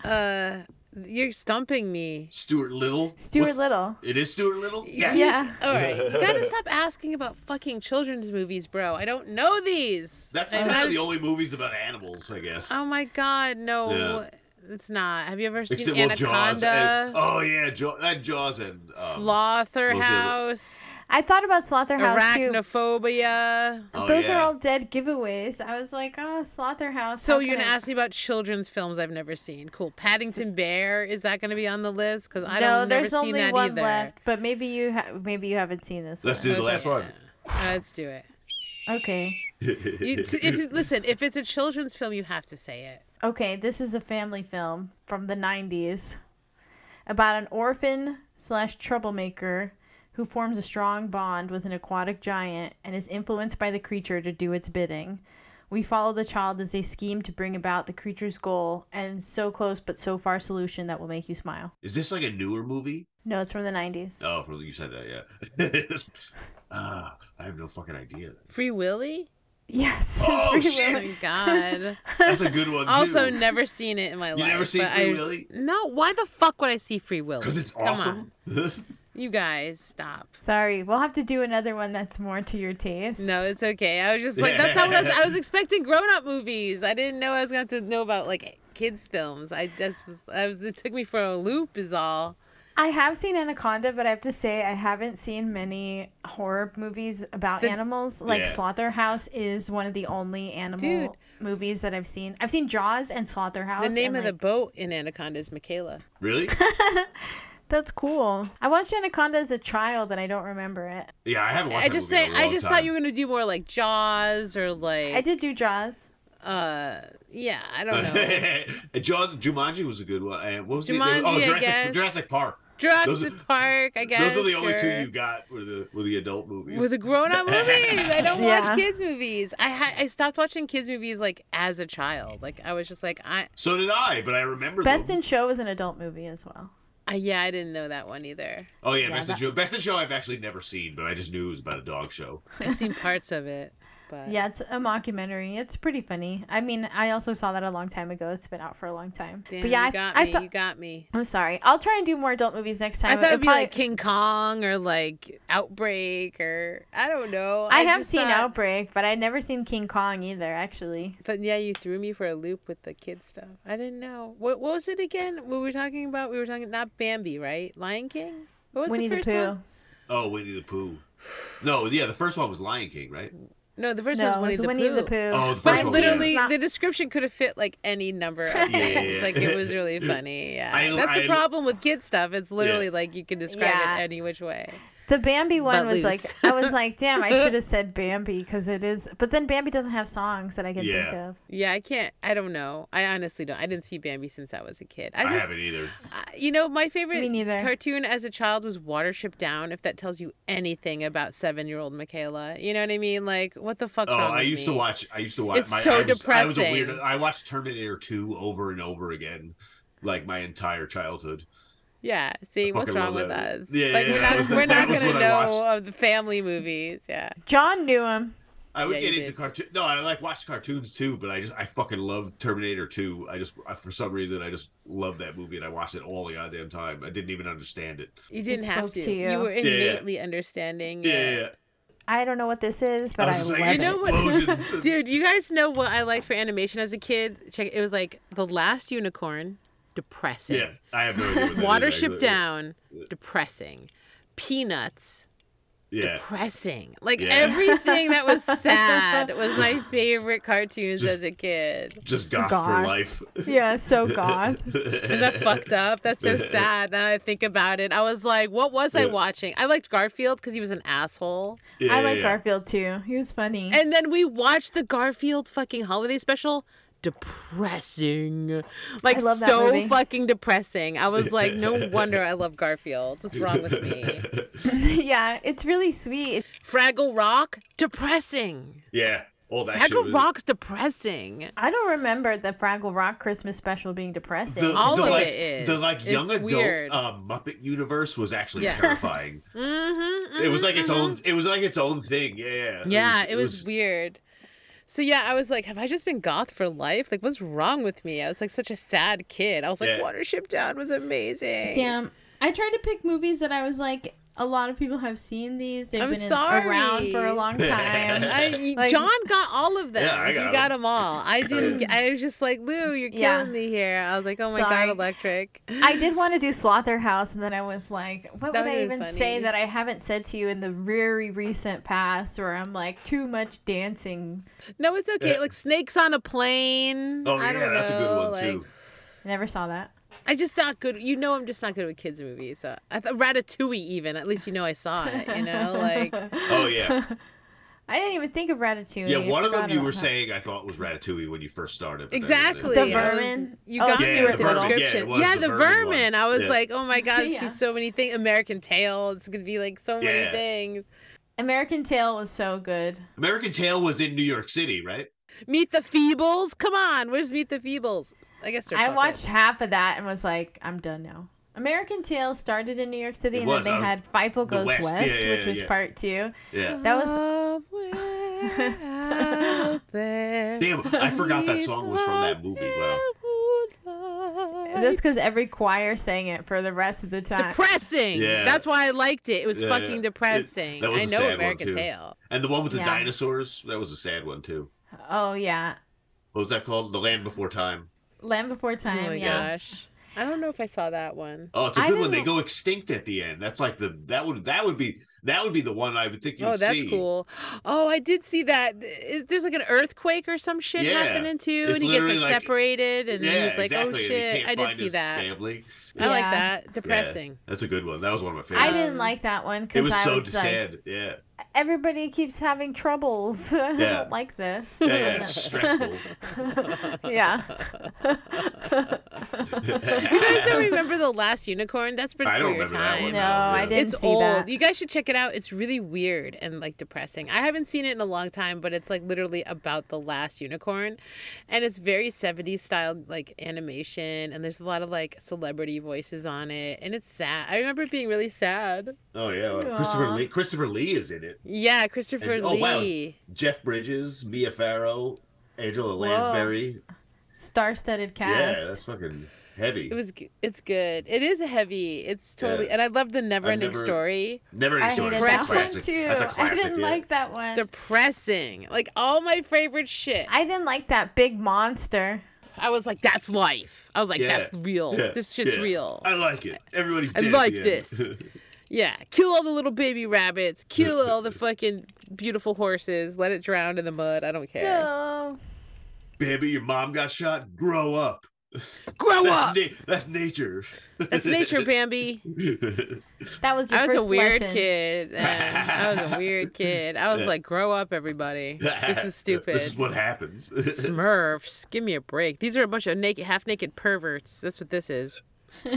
uh, you're stumping me. Stuart Little. Stuart What's- Little. It is Stuart Little. Yes. Yeah. All right. You gotta stop asking about fucking children's movies, bro. I don't know these. That's I kind managed- the only movies about animals, I guess. Oh my god, no. Yeah. It's not. Have you ever seen Except well, Jaws. Anaconda? And, oh yeah, Jaws. That Jaws and um, Slaughterhouse, I thought about Slaughterhouse too. Arachnophobia. Oh, Those are all dead giveaways. I was like, oh, Slaughterhouse. So you're gonna I- ask me about children's films I've never seen? Cool. Paddington Bear is that gonna be on the list? Because I no, don't. never there's seen only that one either. left, but maybe you ha- maybe you haven't seen this Let's one. do the last one. Uh, Let's do it. Okay. You, t- if, listen, if it's a children's film, you have to say it. Okay, this is a family film from the 90s about an orphan slash troublemaker who forms a strong bond with an aquatic giant and is influenced by the creature to do its bidding. We follow the child as they scheme to bring about the creature's goal and so close but so far solution that will make you smile. Is this like a newer movie? No, it's from the 90s. Oh, from you said that, yeah. Ah, I have no fucking idea. Free Willy? Yes, Oh, it's shit. Oh my god. That's a good one too. also, never seen it in my You life. You never seen but Free I- Willy? No. Why the fuck would I see Free Willy? Because it's Come awesome. on. You guys, stop. Sorry, we'll have to do another one that's more to your taste. No, it's okay. I was just like, that's not what I was. I was expecting grown-up movies. I didn't know I was going to have to know about like kids films. I just was. I was. It took me for a loop. Is all. I have seen Anaconda, but I have to say I haven't seen many horror movies about The- animals. Like Yeah. Slaughterhouse is one of the only animal Dude. movies that I've seen. I've seen Jaws and Slaughterhouse. The name and, of the boat in Anaconda is Michaela. really? That's cool. I watched Anaconda as a child and I don't remember it. Yeah, I haven't watched I just say. in a I long just time. thought you were gonna do more like Jaws or like. I did do Jaws. Uh, yeah. I don't know. Jaws, Jumanji was a good one. And what was the Jumanji, oh I Jurassic, guess. Jurassic Park? Jurassic Those are- Park. I guess. Those are the only two you got were the were the adult movies. With the grown-up movies, I don't Yeah. watch kids movies. I ha- I stopped watching kids movies like as a child. Like I was just like I, so did I, but I remember Best them. in Show is an adult movie as well. I yeah I didn't know that one either. Oh yeah, Yeah, Best in Show. Best in Show I've actually never seen, but I just knew it was about a dog show. I've seen parts of it, but Yeah, it's a mockumentary. It's pretty funny. I mean, I also saw that a long time ago. It's been out for a long time. Damn, but yeah, you I, got I me. thought. you got me. I'm sorry. I'll try and do more adult movies next time. I thought it'd be probably- like King Kong or like Outbreak or I don't know. I, have seen thought- Outbreak, but I'd never seen King Kong either, actually. But yeah, you threw me for a loop with the kid stuff. I didn't know. What what was it again? What were we talking about? We were talking not Bambi, right? Lion King. What was Winnie the the, first Pooh. one? Oh, Winnie the Pooh. No, yeah, the first one was Lion King, right? No, the first No, one was was Winnie, Winnie the, the Pooh. Pooh. Oh, the But first I one, Literally, It's not- the description could have fit like any number of Yeah, things. yeah, yeah. Like it was really funny. Yeah, I- that's the I- problem with kid stuff. It's literally like you can describe Yeah. it any which way. The Bambi one But was like. I was like, damn, I should have said Bambi because it is. But then Bambi doesn't have songs that I can think of. Yeah, I can't. I don't know. I honestly don't. I didn't see Bambi since I was a kid. I I, just, haven't either. I- you know, my favorite Me cartoon as a child was Watership Down. If that tells you anything about seven-year-old Micaela, you know what I mean? Like, what the fuck? Oh, wrong I with used to watch. I used to watch. It's my, so I was, I was a depressing. weird. I watched Terminator 2 over and over again, like my entire childhood. Yeah. See, what's wrong with that. us? Yeah, like, yeah, we're not, we're not gonna know of the family movies. Yeah. John knew him. I would Yeah, get into did. cartoon. No, I like watched cartoons too, but I just I fucking love Terminator 2. I just I, for some reason I just love that movie and I watched it all the goddamn time. I didn't even understand it. You didn't have to. to you. were Yeah, yeah. innately understanding. Yeah, yeah, yeah. I don't know what this is, but I I, love just like, You it. know what- Dude, you guys know what I liked for animation as a kid? Check it was like The Last Unicorn, depressing. Yeah, I have no idea. What that is, Watership actually. Down, depressing. Peanuts, Yeah. depressing. Like Yeah. everything that was sad was my favorite cartoons Just- as a kid. Just goth Goth. for life. yeah, so goth. Isn't that fucked up? That's so sad. Now that I think about it, I was like, what was I watching? I liked Garfield because he was an asshole. Yeah, I yeah, like yeah. Garfield too. He was funny. And then we watched the Garfield fucking holiday special. Depressing. Like love that so movie. fucking depressing. I was like, no wonder I love Garfield. What's wrong with me? yeah, it's really sweet. Fraggle Rock, depressing. Yeah. All that shit Fraggle was- Rock's depressing. I don't remember the Fraggle Rock Christmas special being depressing. The, All the, of like, it is. The like young It's adult weird. um, Muppet universe was actually Yeah. terrifying. Mm-hmm, it was like its own. It was like its own thing. Yeah. Yeah. Yeah, it was, weird. So yeah, I was like, have I just been goth for life? Like, what's wrong with me? I was like such a sad kid. I was like, Yeah. Watership Down was amazing. Damn. I tried to pick movies that I was like, a lot of people have seen these. They've I'm been in- around for a long time. I, Like- John got all of them. Yeah, I got he got 'em. them all. I didn't. I was just like, Lou, you're killing Yeah. me here. I was like, oh my Sorry. god, electric. I did want to do Slaughterhouse, and then I was like, what That would I would've been even say that I haven't said to you in the very recent past where I'm like, too much dancing. No, it's okay. Yeah. Like snakes on a plane. Oh I yeah, don't that's a good one like, too. Never saw that. I just not good. You know, I'm just not good with kids movies. So I thought Ratatouille, even at least you know I saw it. You know, like Oh yeah. I didn't even think of Ratatouille. Yeah, one of them you were that. saying I thought was Ratatouille when you first started. exactly. The I vermin? You Oh, got Yeah, me with the the vermin. Yeah, it description. Yeah, the the vermin vermin. I was Yeah. like, oh my god, it's gonna Yeah. be so many things. American Tail. It's gonna be like so many things. American Tail was so good. American Tail was in New York City, right? Meet the Feebles. Come on, where's Meet the Feebles? I guess they're I watched half of that and was like, I'm done now. American Tail started in New York City, It and was, then they uh, had Fievel the Goes West. West, Yeah, yeah, which was yeah. part two. Yeah. That was Somewhere out. Damn, I forgot that song was from that movie. Wow. that's because every choir sang it for the rest of the time. depressing. Yeah. That's why I liked it. It was Yeah, fucking yeah. depressing. It- that was I a know sad one, American too. Tail. And the one with the Yeah. dinosaurs, that was a sad one too. oh yeah, What was that called? The Land Before Time. Land Before Time. oh my yeah. gosh. I don't know if I saw that one. Oh, it's a I good one. They go extinct at the end. That's like the that would that would be that would be the one I would think you'd Oh, that's see. cool. Oh, I did see that. Is, there's like an earthquake or some shit Yeah. happening too, It's and he gets like, like- separated, and yeah, he's like, oh, exactly. "Oh and he shit!" can't I did see that. Family. I like Yeah. that. Yeah, Depressing. that's a good one. That was one of my favorites. I didn't like that one because it because was I so was like, sad. Yeah, everybody keeps having troubles. I Yeah. don't like this. yeah, yeah. It's stressful. yeah. You guys don't remember the last unicorn? That's pretty I for don't your remember that time. one. No, no, I didn't it's see old. that. You guys should check it out. It's really weird and like depressing. I haven't seen it in a long time, but it's like literally about the last unicorn, and it's very 70s style like animation, and there's a lot of like celebrity voices on it, and it's sad. I remember it being really sad. Oh yeah, well, Christopher Lee. Christopher Lee is in it. Yeah, Christopher And- oh, wow. Lee. Jeff Bridges, Mia Farrow, Angela Lansbury. Star-studded cast. Yeah, that's fucking heavy. It was. It's good. It is heavy. It's totally. Yeah. And I love the never-ending never- story. Never I ending story. hated that one too. That's a classic. I didn't yeah. like that one. Depressing. Like all my favorite shit. I didn't like that big monster. I was like, that's life. I was like, Yeah. that's real. Yeah, This shit's yeah. real. I like it. Everybody's I like this. Yeah, kill all the little baby rabbits. Kill all the fucking beautiful horses. Let it drown in the mud. I don't care. No. Baby, your mom got shot. Grow up. Grow That's, up. na- that's nature. That's nature, Bambi. That was your I was a weird lesson. kid. I was a weird kid. I was like, grow up, everybody. This is stupid. this is what happens. Smurfs, give me a break. These are a bunch of naked, half-naked perverts. That's what this is.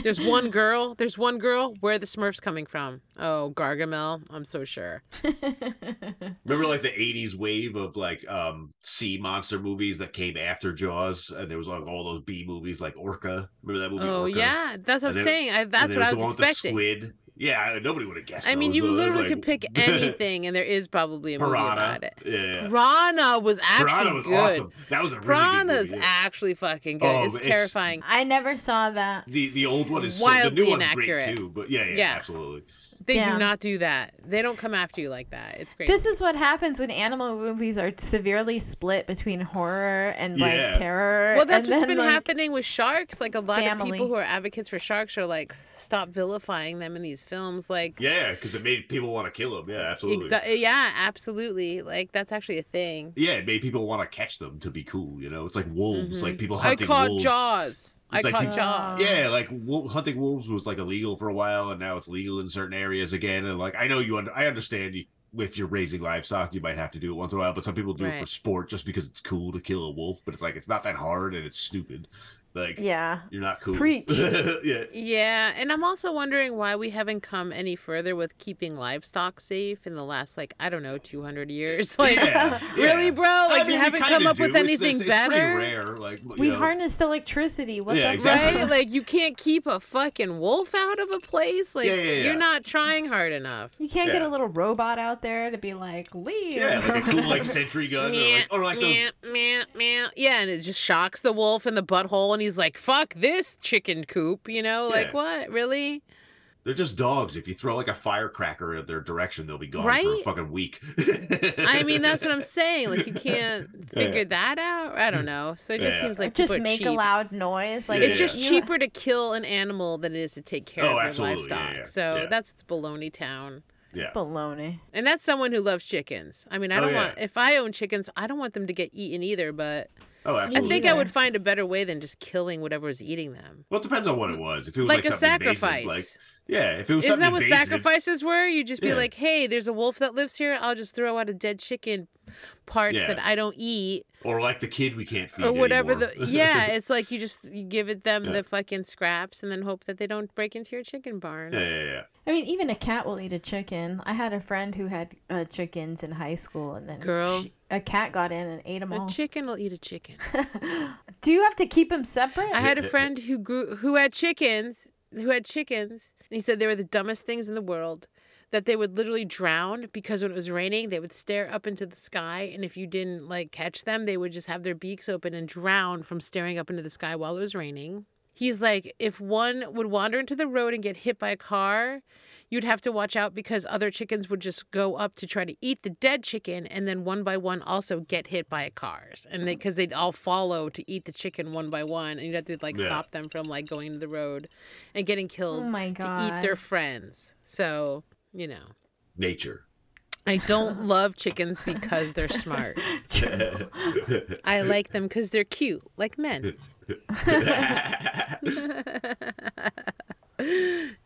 There's one girl. There's one girl. Where are the Smurfs coming from? Oh, Gargamel. I'm so sure. Remember, like the '80s wave of like um sea monster movies that came after Jaws, and there was like all those B movies like Orca. Remember that movie? Oh Orca? yeah, that's what I'm there- saying. I, that's what I was the expecting. Squid. Yeah, nobody would have guessed. I mean, those. you It literally like- could pick anything, and there is probably a movie Piranha. about it. Yeah. Piranha was actually Piranha was good. awesome. That was a really Piranha's good movie. actually fucking good. Oh, it's it's- terrifying. I never saw that. The the old one is so, the Wildly new one's inaccurate. great too. But yeah, yeah, Yeah. absolutely. They Yeah. do not do that. They don't come after you like that. It's great. This is what happens when animal movies are severely split between horror and like Yeah. terror. well, that's and what's then, been like, happening with sharks. Like a lot of people who are advocates for sharks are like, stop vilifying them in these films. Like, Yeah, because it made people want to kill them. Yeah, absolutely. exa- yeah, absolutely. Like that's actually a thing. Yeah, it made people want to catch them to be cool. You know, it's like wolves. Like people Mm-hmm. I hunting caught wolves. Jaws. I It's like caught Jaws. Yeah, like wo- hunting wolves was like illegal for a while, and now it's legal in certain areas again. And like I know you, under- I understand you. If you're raising livestock, you might have to do it once in a while, but some people do it for sport just because it's cool to kill a wolf. But it's like it's not that hard and it's stupid. Like Yeah. you're not cool. Preach. yeah. Yeah, and I'm also wondering why we haven't come any further with keeping livestock safe in the last like I don't know 200 years. Like Yeah, really, yeah. bro? I Like mean, you we haven't come up do. with anything it's, it's pretty better. rare. Like We know. harnessed electricity. What Yeah, the exactly. Right? Like you can't keep a fucking wolf out of a place. Like Yeah, yeah, yeah. you're not trying hard enough. You can't get a little robot out there to be like, leave. Yeah, like a cool like sentry gun or like, or like those meow, meow, meow. Yeah, and it just shocks the wolf in the butthole, and he's like, "Fuck this chicken coop," you know? Like what? Really? They're just dogs. If you throw like a firecracker in their direction, they'll be gone for a fucking week. I mean, that's what I'm saying. Like you can't Yeah. figure that out. I don't know. So it just Yeah. seems like just people are make a loud noise. Like Yeah, It's just cheaper to kill an animal than it is to take care Oh, of your absolutely. Yeah, livestock. yeah, So yeah. that's what's baloney town. yeah. Baloney. And that's someone who loves chickens. I mean, I Oh, don't yeah. want if I own chickens, I don't want them to get eaten either. But Oh, I absolutely. think I would find a better way than just killing whatever's eating them. Well, it depends on what it was. If it was Like, like, a sacrifice. like yeah, if it was Isn't that what sacrifices were? You'd just be Yeah. like, "Hey, there's a wolf that lives here. I'll just throw out a dead chicken parts Yeah. that I don't eat or like the kid we can't feed or whatever anymore. the Yeah, it's like you just you give it them Yeah. the fucking scraps and then hope that they don't break into your chicken barn. yeah, yeah, yeah. I mean, even a cat will eat a chicken. I had a friend who had uh, chickens in high school, and then Girl. she- a cat got in and ate them A all. chicken will eat a chicken. Do you have to keep them separate? I had a friend who grew who had chickens, who had chickens, and he said they were the dumbest things in the world. That they would literally drown because when it was raining, they would stare up into the sky, and if you didn't like catch them, they would just have their beaks open and drown from staring up into the sky while it was raining. He's like, if one would wander into the road and get hit by a car, you'd have to watch out because other chickens would just go up to try to eat the dead chicken, and then one by one also get hit by cars, and they because they'd all follow to eat the chicken one by one, and you'd have to like Yeah. stop them from like going to the road and getting killed Oh my to eat their friends. So you know, Nature. I don't love chickens because they're smart. I like them because they're cute, like men.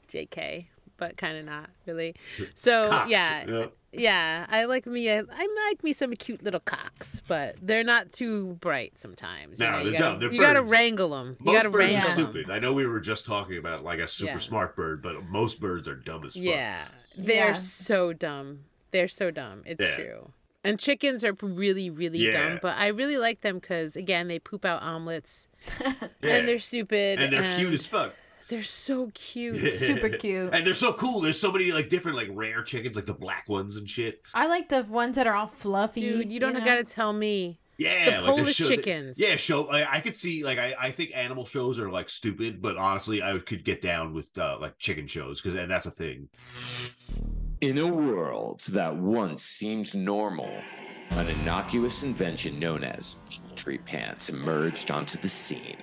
JK, but kind of not really. So Cocks. yeah, Yeah. yeah, I like me. I, I like me some cute little cocks, but they're not too bright sometimes. you No, know, they're gotta, dumb. They're you gotta wrangle them. You Most gotta birds wrangle are 'em. stupid. I know we were just talking about like a super Yeah. smart bird, but most birds are dumb as fuck. Yeah, they're Yeah. so dumb. They're so dumb. It's Yeah. true. And chickens are really, really Yeah. dumb, but I really like them because again, they poop out omelets, Yeah. and they're stupid, and they're cute as fuck. They're so cute. Super cute. and they're so cool. There's so many like different like rare chickens, like the black ones and shit. I like the ones that are all fluffy. Dude, you don't know? gotta tell me. Yeah, like Polish show, chickens. yeah, show. I, I could see like I, I think animal shows are like stupid, but honestly, I could get down with uh, like chicken shows because and that's a thing. In a world that once seemed normal, an innocuous invention known as poultry pants emerged onto the scene.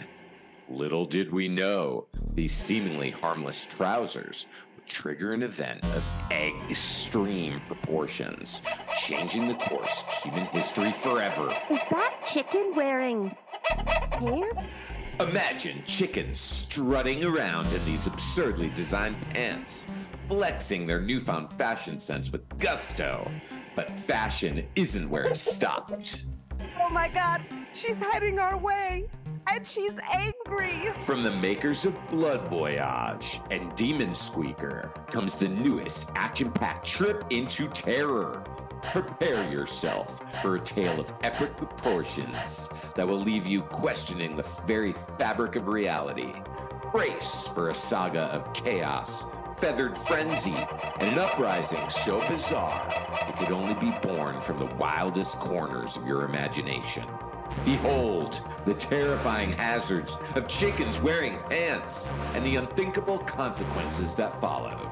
Little did we know these seemingly harmless trousers would trigger an event of extreme proportions, changing the course of human history forever. Is that chicken wearing pants? Imagine chickens strutting around in these absurdly designed pants, flexing their newfound fashion sense with gusto. But fashion isn't where it stopped. Oh my god, she's heading our way! And she's angry! From the makers of Blood Voyage and Demon Squeaker comes the newest action packed trip into terror. Prepare yourself for a tale of epic proportions that will leave you questioning the very fabric of reality. Brace for a saga of chaos, feathered frenzy, and an uprising so bizarre it could only be born from the wildest corners of your imagination. Behold the terrifying hazards of chickens wearing pants and the unthinkable consequences that followed.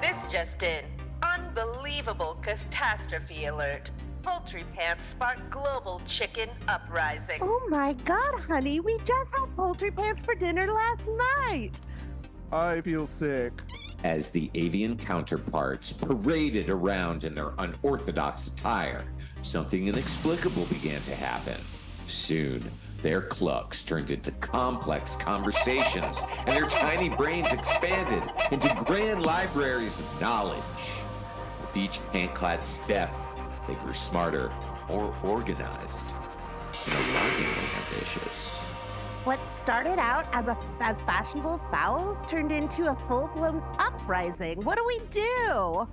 This just in. Unbelievable catastrophe alert. Poultry pants spark global chicken uprising. Oh my god, honey, we just had poultry pants for dinner last night. I feel sick. As the avian counterparts paraded around in their unorthodox attire, something inexplicable began to happen. Soon, their clucks turned into complex conversations, and their tiny brains expanded into grand libraries of knowledge. With each pant clad step, they grew smarter, more organized, and alarmingly ambitious. What started out as a as fashionable fouls turned into a full-blown uprising. What do we do?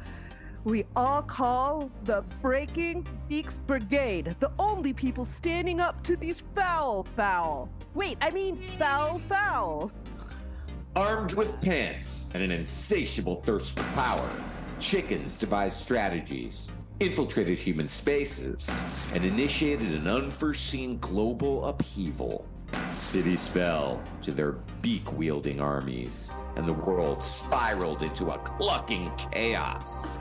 We all call the Breaking Beaks Brigade, the only people standing up to these foul foul. Wait, I mean foul foul. Armed with pants and an insatiable thirst for power, chickens devised strategies, infiltrated human spaces, and initiated an unforeseen global upheaval. Cities fell to their beak wielding armies, and the world spiraled into a clucking chaos.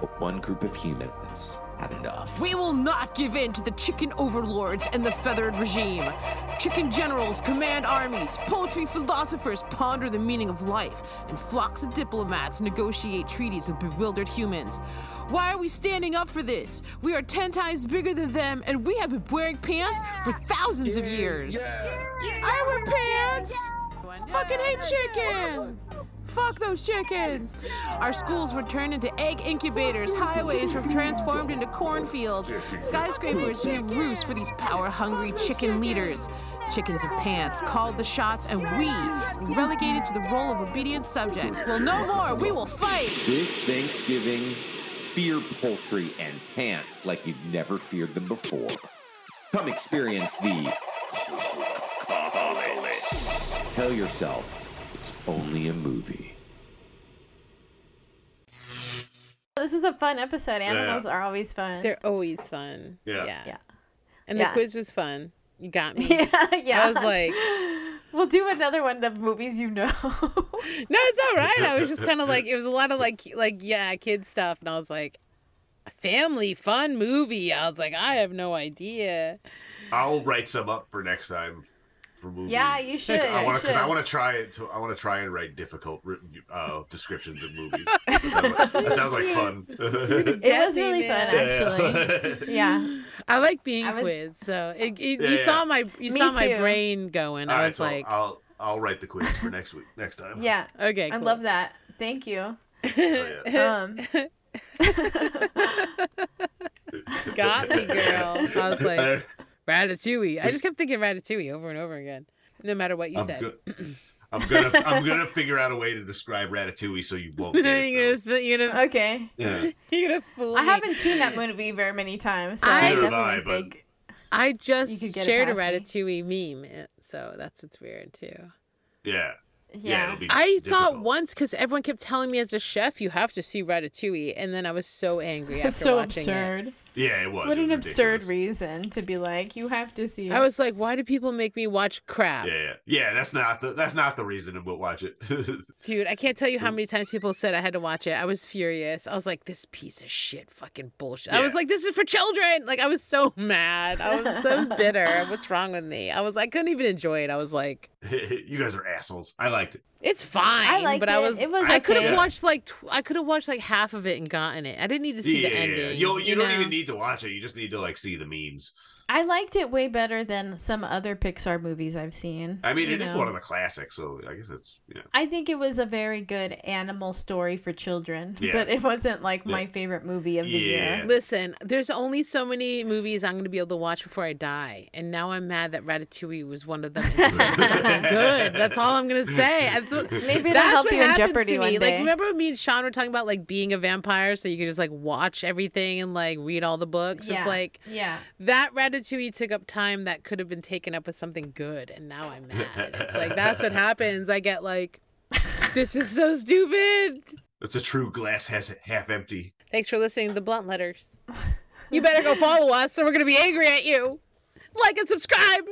But one group of humans had enough. We will not give in to the chicken overlords and the feathered regime. Chicken generals command armies, poultry philosophers ponder the meaning of life, and flocks of diplomats negotiate treaties with bewildered humans. Why are we standing up for this? We are ten times bigger than them, and we have been wearing pants for thousands of years. I wear pants! Fucking hate chicken! Fuck those chickens! Our schools were turned into egg incubators, highways were transformed into cornfields, skyscrapers became roosts for these power hungry chicken leaders. Chickens with pants called the shots, and we were relegated to the role of obedient subjects. Well, no more! We will fight! This Thanksgiving, fear poultry and pants like you've never feared them before. Come experience the. Tell yourself it's only a movie. This is a fun episode. Animals are always fun. They're always fun. Yeah. Yeah. Yeah. And the Yeah. quiz was fun. You got me. Yeah, yeah. I was like, we'll do another one of movies you know. no, it's all right. I was just kind of like, it was a lot of like, like yeah, kid stuff, and I was like, a family fun movie. I was like, I have no idea. I'll write some up for next time for movies. Yeah, you should, I want to. I want to try it. To, I want to try and write difficult uh, descriptions of movies. That sounds like, that sounds like fun. it was really fun, actually. Yeah. I like being I was- quiz. So it, it, Yeah, you yeah. saw my you Me saw my too. brain going. All I right, was so like, I'll I'll write the quiz for next week. Next time. Yeah. Okay, I love that. Thank you. Oh, um, got me, girl. I was like, Ratatouille. I just kept thinking Ratatouille over and over again, no matter what you I'm said. go- I'm gonna I'm gonna figure out a way to describe Ratatouille so you won't. Get it, you're gonna, you're gonna, okay. Yeah. you're gonna fool I me. haven't seen that movie very many times, so I- I, Neither have definitely I, but- think. I You just could get shared a past me. Ratatouille meme, so that's what's weird too. Yeah. Yeah. it'll be I saw it once because everyone kept telling me as a chef you have to see Ratatouille, and then I was so angry after It's so watching absurd. it. Yeah, it was. What it an was absurd ridiculous. reason to be like, you have to see. I was like, why do people make me watch crap? Yeah, yeah, yeah. That's not the that's not the reason we'll watch it. Dude, I can't tell you how many times people said I had to watch it. I was furious. I was like, this piece of shit fucking bullshit. I was like, this is for children. Like, I was so mad. I was so bitter. What's wrong with me? I was, I couldn't even enjoy it. I was like, you guys are assholes. I liked it. It's fine. liked but I it. was, It was I could have okay. watched like, tw- I could have watched like half of it and gotten it. I didn't need to see yeah, the yeah, ending. yeah. You, you, don't know? even need to watch it. You just need to like see the memes. I liked it way better than some other Pixar movies I've seen. I mean, you it is know? one of the classics, so I guess it's you know. I think it was a very good animal story for children, Yeah. but it wasn't like Yeah. my favorite movie of the Yeah. year. Listen, there's only so many movies I'm going to be able to watch before I die, and now I'm mad that Ratatouille was one of them. instead of something good. That's all I'm going to say. That's what, Maybe it'll that's help what you in Jeopardy to one me. day. Like, remember me and Sean were talking about like being a vampire, so you could just like watch everything and like read all the books. Yeah. It's like yeah. that Ratatouille took up time that could have been taken up with something good, and now I'm mad. It's like that's what happens. I get like, this is so stupid. That's a true glass has it half empty. Thanks for listening to the Blunt Letters. You better go follow us, or we're gonna be angry at you. Like and subscribe,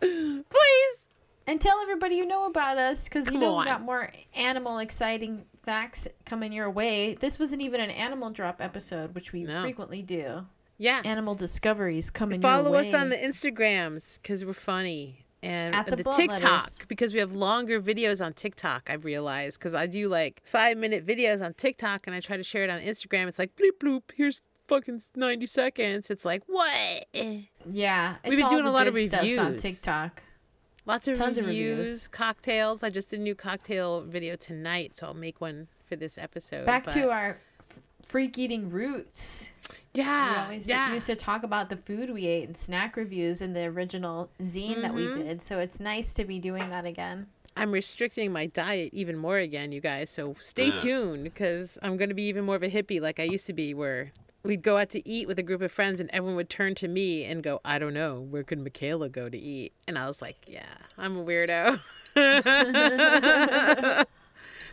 please. And tell everybody you know about us because you know on. we got more animal exciting facts coming your way. This wasn't even an animal drop episode, which we No. frequently do. Yeah. Animal discoveries coming Follow us on the Instagrams because we're funny. And At the the, TikTok Letters. because we have longer videos on TikTok. I've realized because I do like five minute videos on TikTok and I try to share it on Instagram. It's like bloop bloop. Here's fucking ninety seconds. It's like what? Yeah, We've been doing a lot of reviews on TikTok. Lots of Tons of reviews, reviews. cocktails. I just did a new cocktail video tonight, so I'll make one for this episode. Back but- to our f- freak eating roots. Yeah, we always yeah. used to talk about the food we ate and snack reviews in the original zine that we Mhm. did. So it's nice to be doing that again. I'm restricting my diet even more again, you guys. So stay Yeah. tuned because I'm going to be even more of a hippie like I used to be, where we'd go out to eat with a group of friends and everyone would turn to me and go, I don't know, where could Micaela go to eat? And I was like, yeah, I'm a weirdo.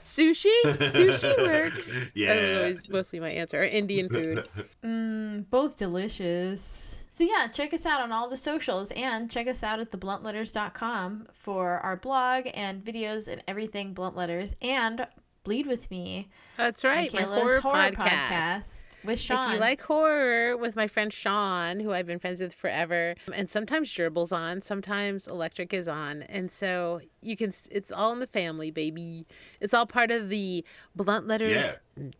Sushi? Sushi works. Yeah, That was Yeah. always mostly my answer. Or Indian food. Mm, both delicious. So yeah, check us out on all the socials and check us out at thebluntletters.com for our blog and videos and everything Blunt Letters and Bleed With Me. That's right, my horror, podcast. With Sean. If you like horror with my friend Sean, who I've been friends with forever, and sometimes Jerbil's on, sometimes Electric is on, and so you can. It's all in the family, baby. It's all part of the Blunt Letters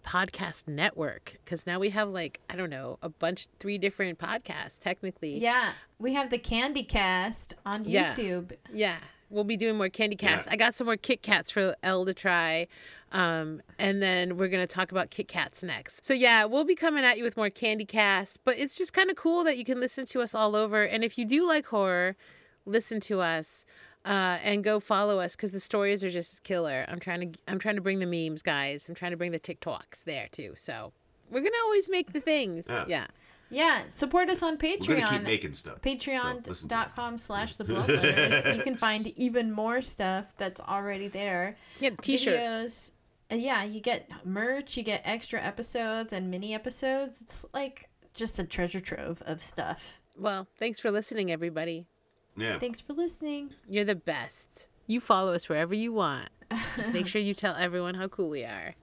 podcast network because now we have like I don't know a bunch, three different podcasts technically. Yeah, we have the Candy Cast on Yeah. YouTube. Yeah. We'll be doing more candy cats. Yeah. I got some more Kit Kats for Elle to try. Um, and then we're going to talk about Kit Kats next. So, yeah, we'll be coming at you with more Candy Cast. But it's just kind of cool that you can listen to us all over. And if you do like horror, listen to us uh, and go follow us because the stories are just killer. I'm trying to I'm trying to bring the memes, guys. I'm trying to bring the TikToks there too. So we're gonna always make the things. Yeah. yeah. Yeah, support us on We're gonna Patreon. keep making stuff. listen to Patreon.com slash the blunt letters. you can find even more stuff that's already there. Yeah, t-shirt. Videos. And yeah, you get merch, you get extra episodes and mini episodes. It's like just a treasure trove of stuff. Well, thanks for listening, everybody. Yeah. Thanks for listening. You're the best. You follow us wherever you want. Just make sure you tell everyone how cool we are.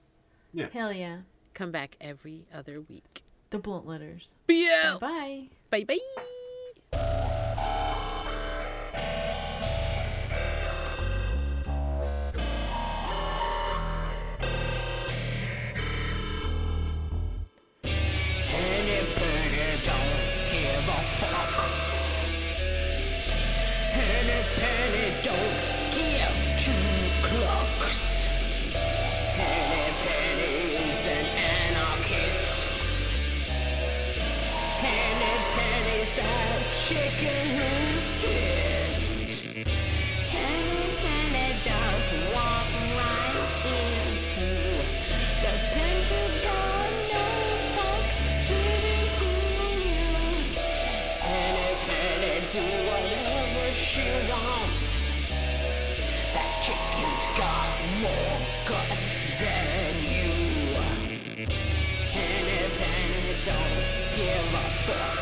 Yeah. Hell yeah. Come back every other week. The blunt letters. Yeah. Bye. Bye bye. More guts than you. Penny, don't give a fuck.